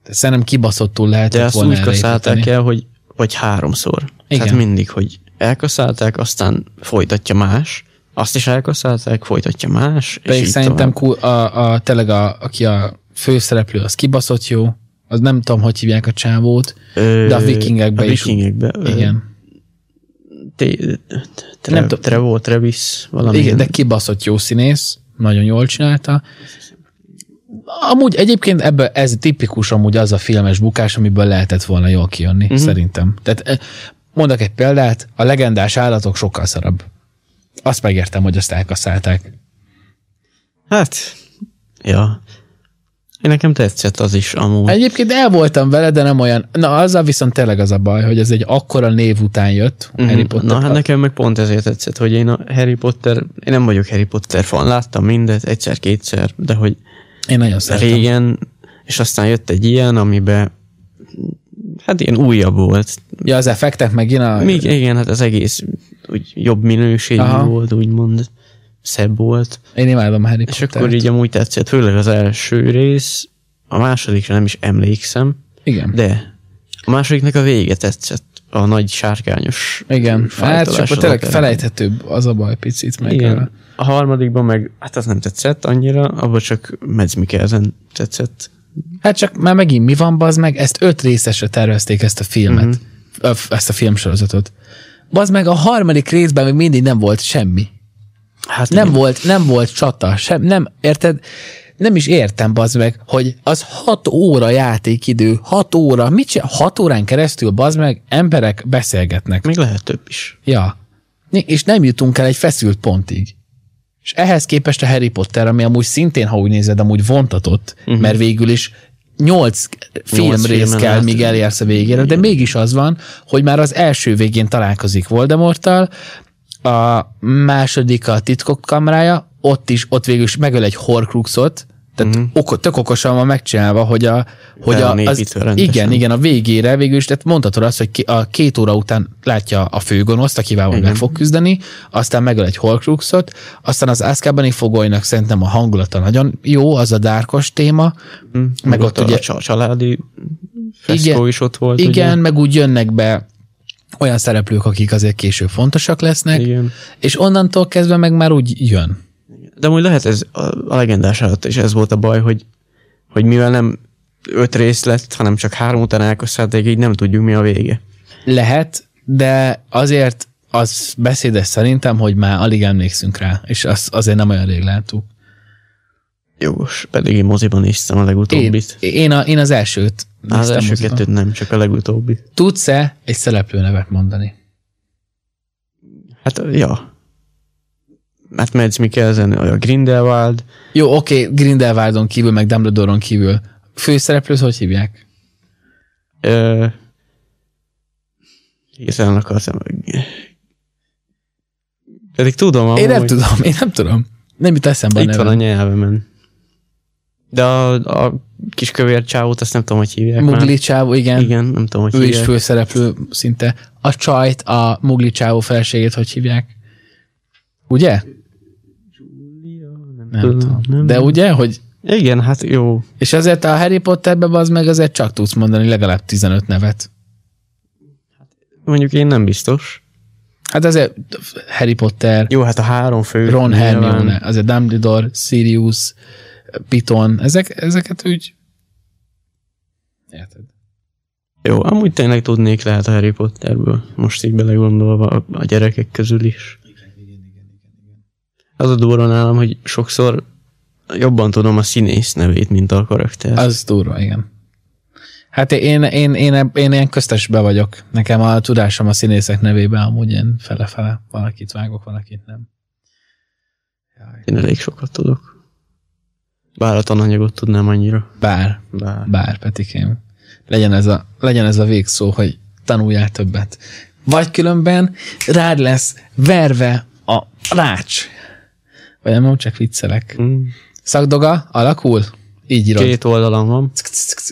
S2: De Szerintem kibaszottul lehetett
S1: De azt
S2: volna
S1: úgy kaszálták el, hogy vagy háromszor.
S2: Igen.
S1: Tehát mindig, hogy elkaszálták, aztán folytatja más, azt is elkaszálták, folytatja más, és
S2: Pedig
S1: így
S2: szerintem kú- a, a, tényleg a, aki a főszereplő, az kibaszott jó. Az nem tudom, hogy hívják a csávót,
S1: Ö,
S2: de a vikingekben
S1: a
S2: is.
S1: vikingekben. ö,
S2: Igen.
S1: Té- tre-
S2: Nem tudom.
S1: Trevo, Travis, valami.
S2: Igen, de kibaszott jó színész, nagyon jól csinálta. Amúgy egyébként ebből ez tipikus amúgy az a filmes bukás, amiből lehetett volna jól kijönni, uh-huh. szerintem. Tehát eh, mondok egy példát, a legendás állatok sokkal szarabb. Azt megértem, hogy azt elkaszálták.
S1: Hát, ja. Én nekem tetszett az is amúgy.
S2: Egyébként el voltam vele, de nem olyan. Na, azzal viszont tényleg az a baj, hogy ez egy akkora név után jött,
S1: Mhm.
S2: Harry Potter.
S1: Na, hát nekem meg pont ezért tetszett, hogy én a Harry Potter, én nem vagyok Harry Potter fan, láttam mindet egyszer-kétszer, de hogy
S2: Én nagyon szeretem.
S1: régen, és aztán jött egy ilyen, amiben hát ilyen újabb volt.
S2: Ja, az effektek meg a...
S1: Még igen, hát az egész úgy jobb minőségű
S2: Aha.
S1: volt, úgymond szebb volt.
S2: Én imádom a Harry
S1: És
S2: Pottert.
S1: akkor így amúgy tetszett, főleg az első rész, a másodikra nem is emlékszem,
S2: Igen.
S1: de a másodiknak a vége tetszett. A nagy sárkányos
S2: Igen. Hát csak
S1: az
S2: tényleg felejthetőbb az a baj picit. Meg
S1: Igen.
S2: a-
S1: A harmadikban meg, hát az nem tetszett annyira, abban csak Mads Mikkelsen tetszett.
S2: Hát csak már megint mi van, bazd meg, ezt öt részesre tervezték ezt a filmet, uh-huh. ezt a filmsorozatot. Bazd meg a harmadik részben még mindig nem volt semmi.
S1: Hát
S2: Nem
S1: igen.
S2: volt, nem volt csata, sem, nem, érted? Nem is értem, bazd meg, hogy az hat óra játékidő, hat óra, mit csinál? Hat órán keresztül, bazd meg, emberek beszélgetnek.
S1: Még lehet több is.
S2: Ja. És nem jutunk el egy feszült pontig. És ehhez képest a Harry Potter, ami amúgy szintén, ha úgy nézed, amúgy vontatott, uh-huh. mert végül is nyolc filmrész kell,
S1: át-
S2: míg elérsz a végére, de mégis az van, hogy már az első végén találkozik Voldemorttal, a második a titkok kamrája, ott is, ott végül is megöl egy horcruxot, tehát uh-huh. oko, tök okosan van megcsinálva, hogy a, hogy a, az, igen, igen, a végére végül is, tehát mondhatod azt, hogy a két óra után látja a főgonoszt, akivel majd meg fog küzdeni, aztán megöl egy horcruxot, aztán az Azkabani fogolynak szerintem a hangulata nagyon jó, az a dárkos téma, meg ott
S1: a,
S2: ugye
S1: a csa- családi feszkó
S2: Igen.
S1: is ott volt.
S2: igen,
S1: Ugye?
S2: meg úgy jönnek be olyan szereplők, akik azért később fontosak lesznek,
S1: Igen.
S2: és onnantól kezdve meg már úgy jön.
S1: De amúgy lehet ez a, legendás alatt is ez volt a baj, hogy, hogy mivel nem öt rész lett, hanem csak három után elköszönték, így nem tudjuk mi a vége.
S2: Lehet, de azért az beszédes szerintem, hogy már alig emlékszünk rá, és az, azért nem olyan rég láttuk.
S1: Jogos, pedig én moziban néztem a
S2: Én,
S1: legutóbbit.
S2: én, a, én az elsőt
S1: az első kettőt nem, csak a legutóbbi.
S2: Tudsz-e egy szereplő nevet mondani?
S1: Hát, ja. Hát Mads Mikkelsen, a Grindelwald,
S2: Jó, oké, okay, Grindelwaldon kívül, meg Dumbledore-on kívül. Főszereplőt hogy hívják?
S1: Ö, hirtelen akartam. Pedig tudom.
S2: Én nem tudom, én nem tudom. Nem jut eszembe
S1: Itt van a nyelvemen. De a, a kis kövér csávót, azt nem tudom, hogy hívják
S2: Mugli
S1: már.
S2: csávó, igen.
S1: Igen, nem tudom, hogy
S2: Ő is
S1: hívják.
S2: főszereplő szinte. A csajt, a Mugli csávó felségét hogy hívják? Ugye? Nem tudom.
S1: nem.
S2: De ugye, hogy
S1: Igen, hát jó.
S2: és azért a Harry Potterben az meg azért csak tudsz mondani legalább 15 nevet.
S1: Mondjuk én nem biztos.
S2: Hát azért Harry Potter,
S1: Jó, hát a három fő.
S2: Ron Hermione, azért Dumbledore, Sirius, Piton, ezek, ezeket úgy... Érted?
S1: Jó, amúgy tényleg tudnék lehet Harry Potterből, most így belegondolva a, a gyerekek közül is. Az a durva nálam, hogy sokszor jobban tudom a színész nevét, mint a karakter.
S2: Az durva, igen. Hát én, én, én, én, én ilyen köztesbe vagyok. Nekem a tudásom a színészek nevében amúgy ilyen fele-fele. Valakit vágok, valakit nem.
S1: Én elég sokat tudok. Bár a tananyagot tudnám annyira.
S2: Bár,
S1: Bár.
S2: bár, Petikém. Legyen ez a, legyen ez a végszó, hogy tanuljál többet. Vagy különben rád lesz verve a rács. Vagy nem, nem csak viccelek.
S1: Mm.
S2: Szakdoga alakul? Így írod.
S1: Két oldalam van.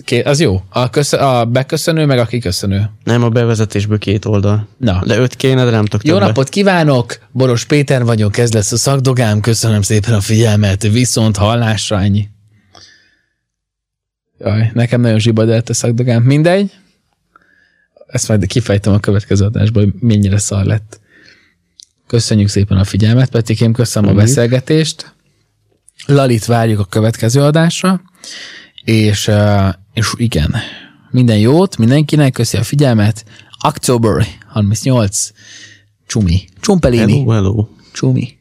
S2: Két, az jó. A, köszö, a beköszönő, meg a kiköszönő.
S1: Nem, a bevezetésből két oldal.
S2: Na.
S1: De öt kéne, de nem tudok
S2: Jó napot kívánok! Boros Péter vagyok, ez lesz a szakdogám. Köszönöm szépen a figyelmet, viszont hallásra ennyi. Jaj, nekem nagyon zsibadelt a szakdogám. Mindegy. Ezt majd kifejtem a következő adásban, hogy mennyire szar lett. Köszönjük szépen a figyelmet, Petikém, köszönöm a
S1: Köszönjük.
S2: beszélgetést. Lalit várjuk a következő adásra, és, és igen, minden jót, mindenkinek, köszi a figyelmet. October 38, Csumi, Csumpelini,
S1: Hello, hello.
S2: Csumi.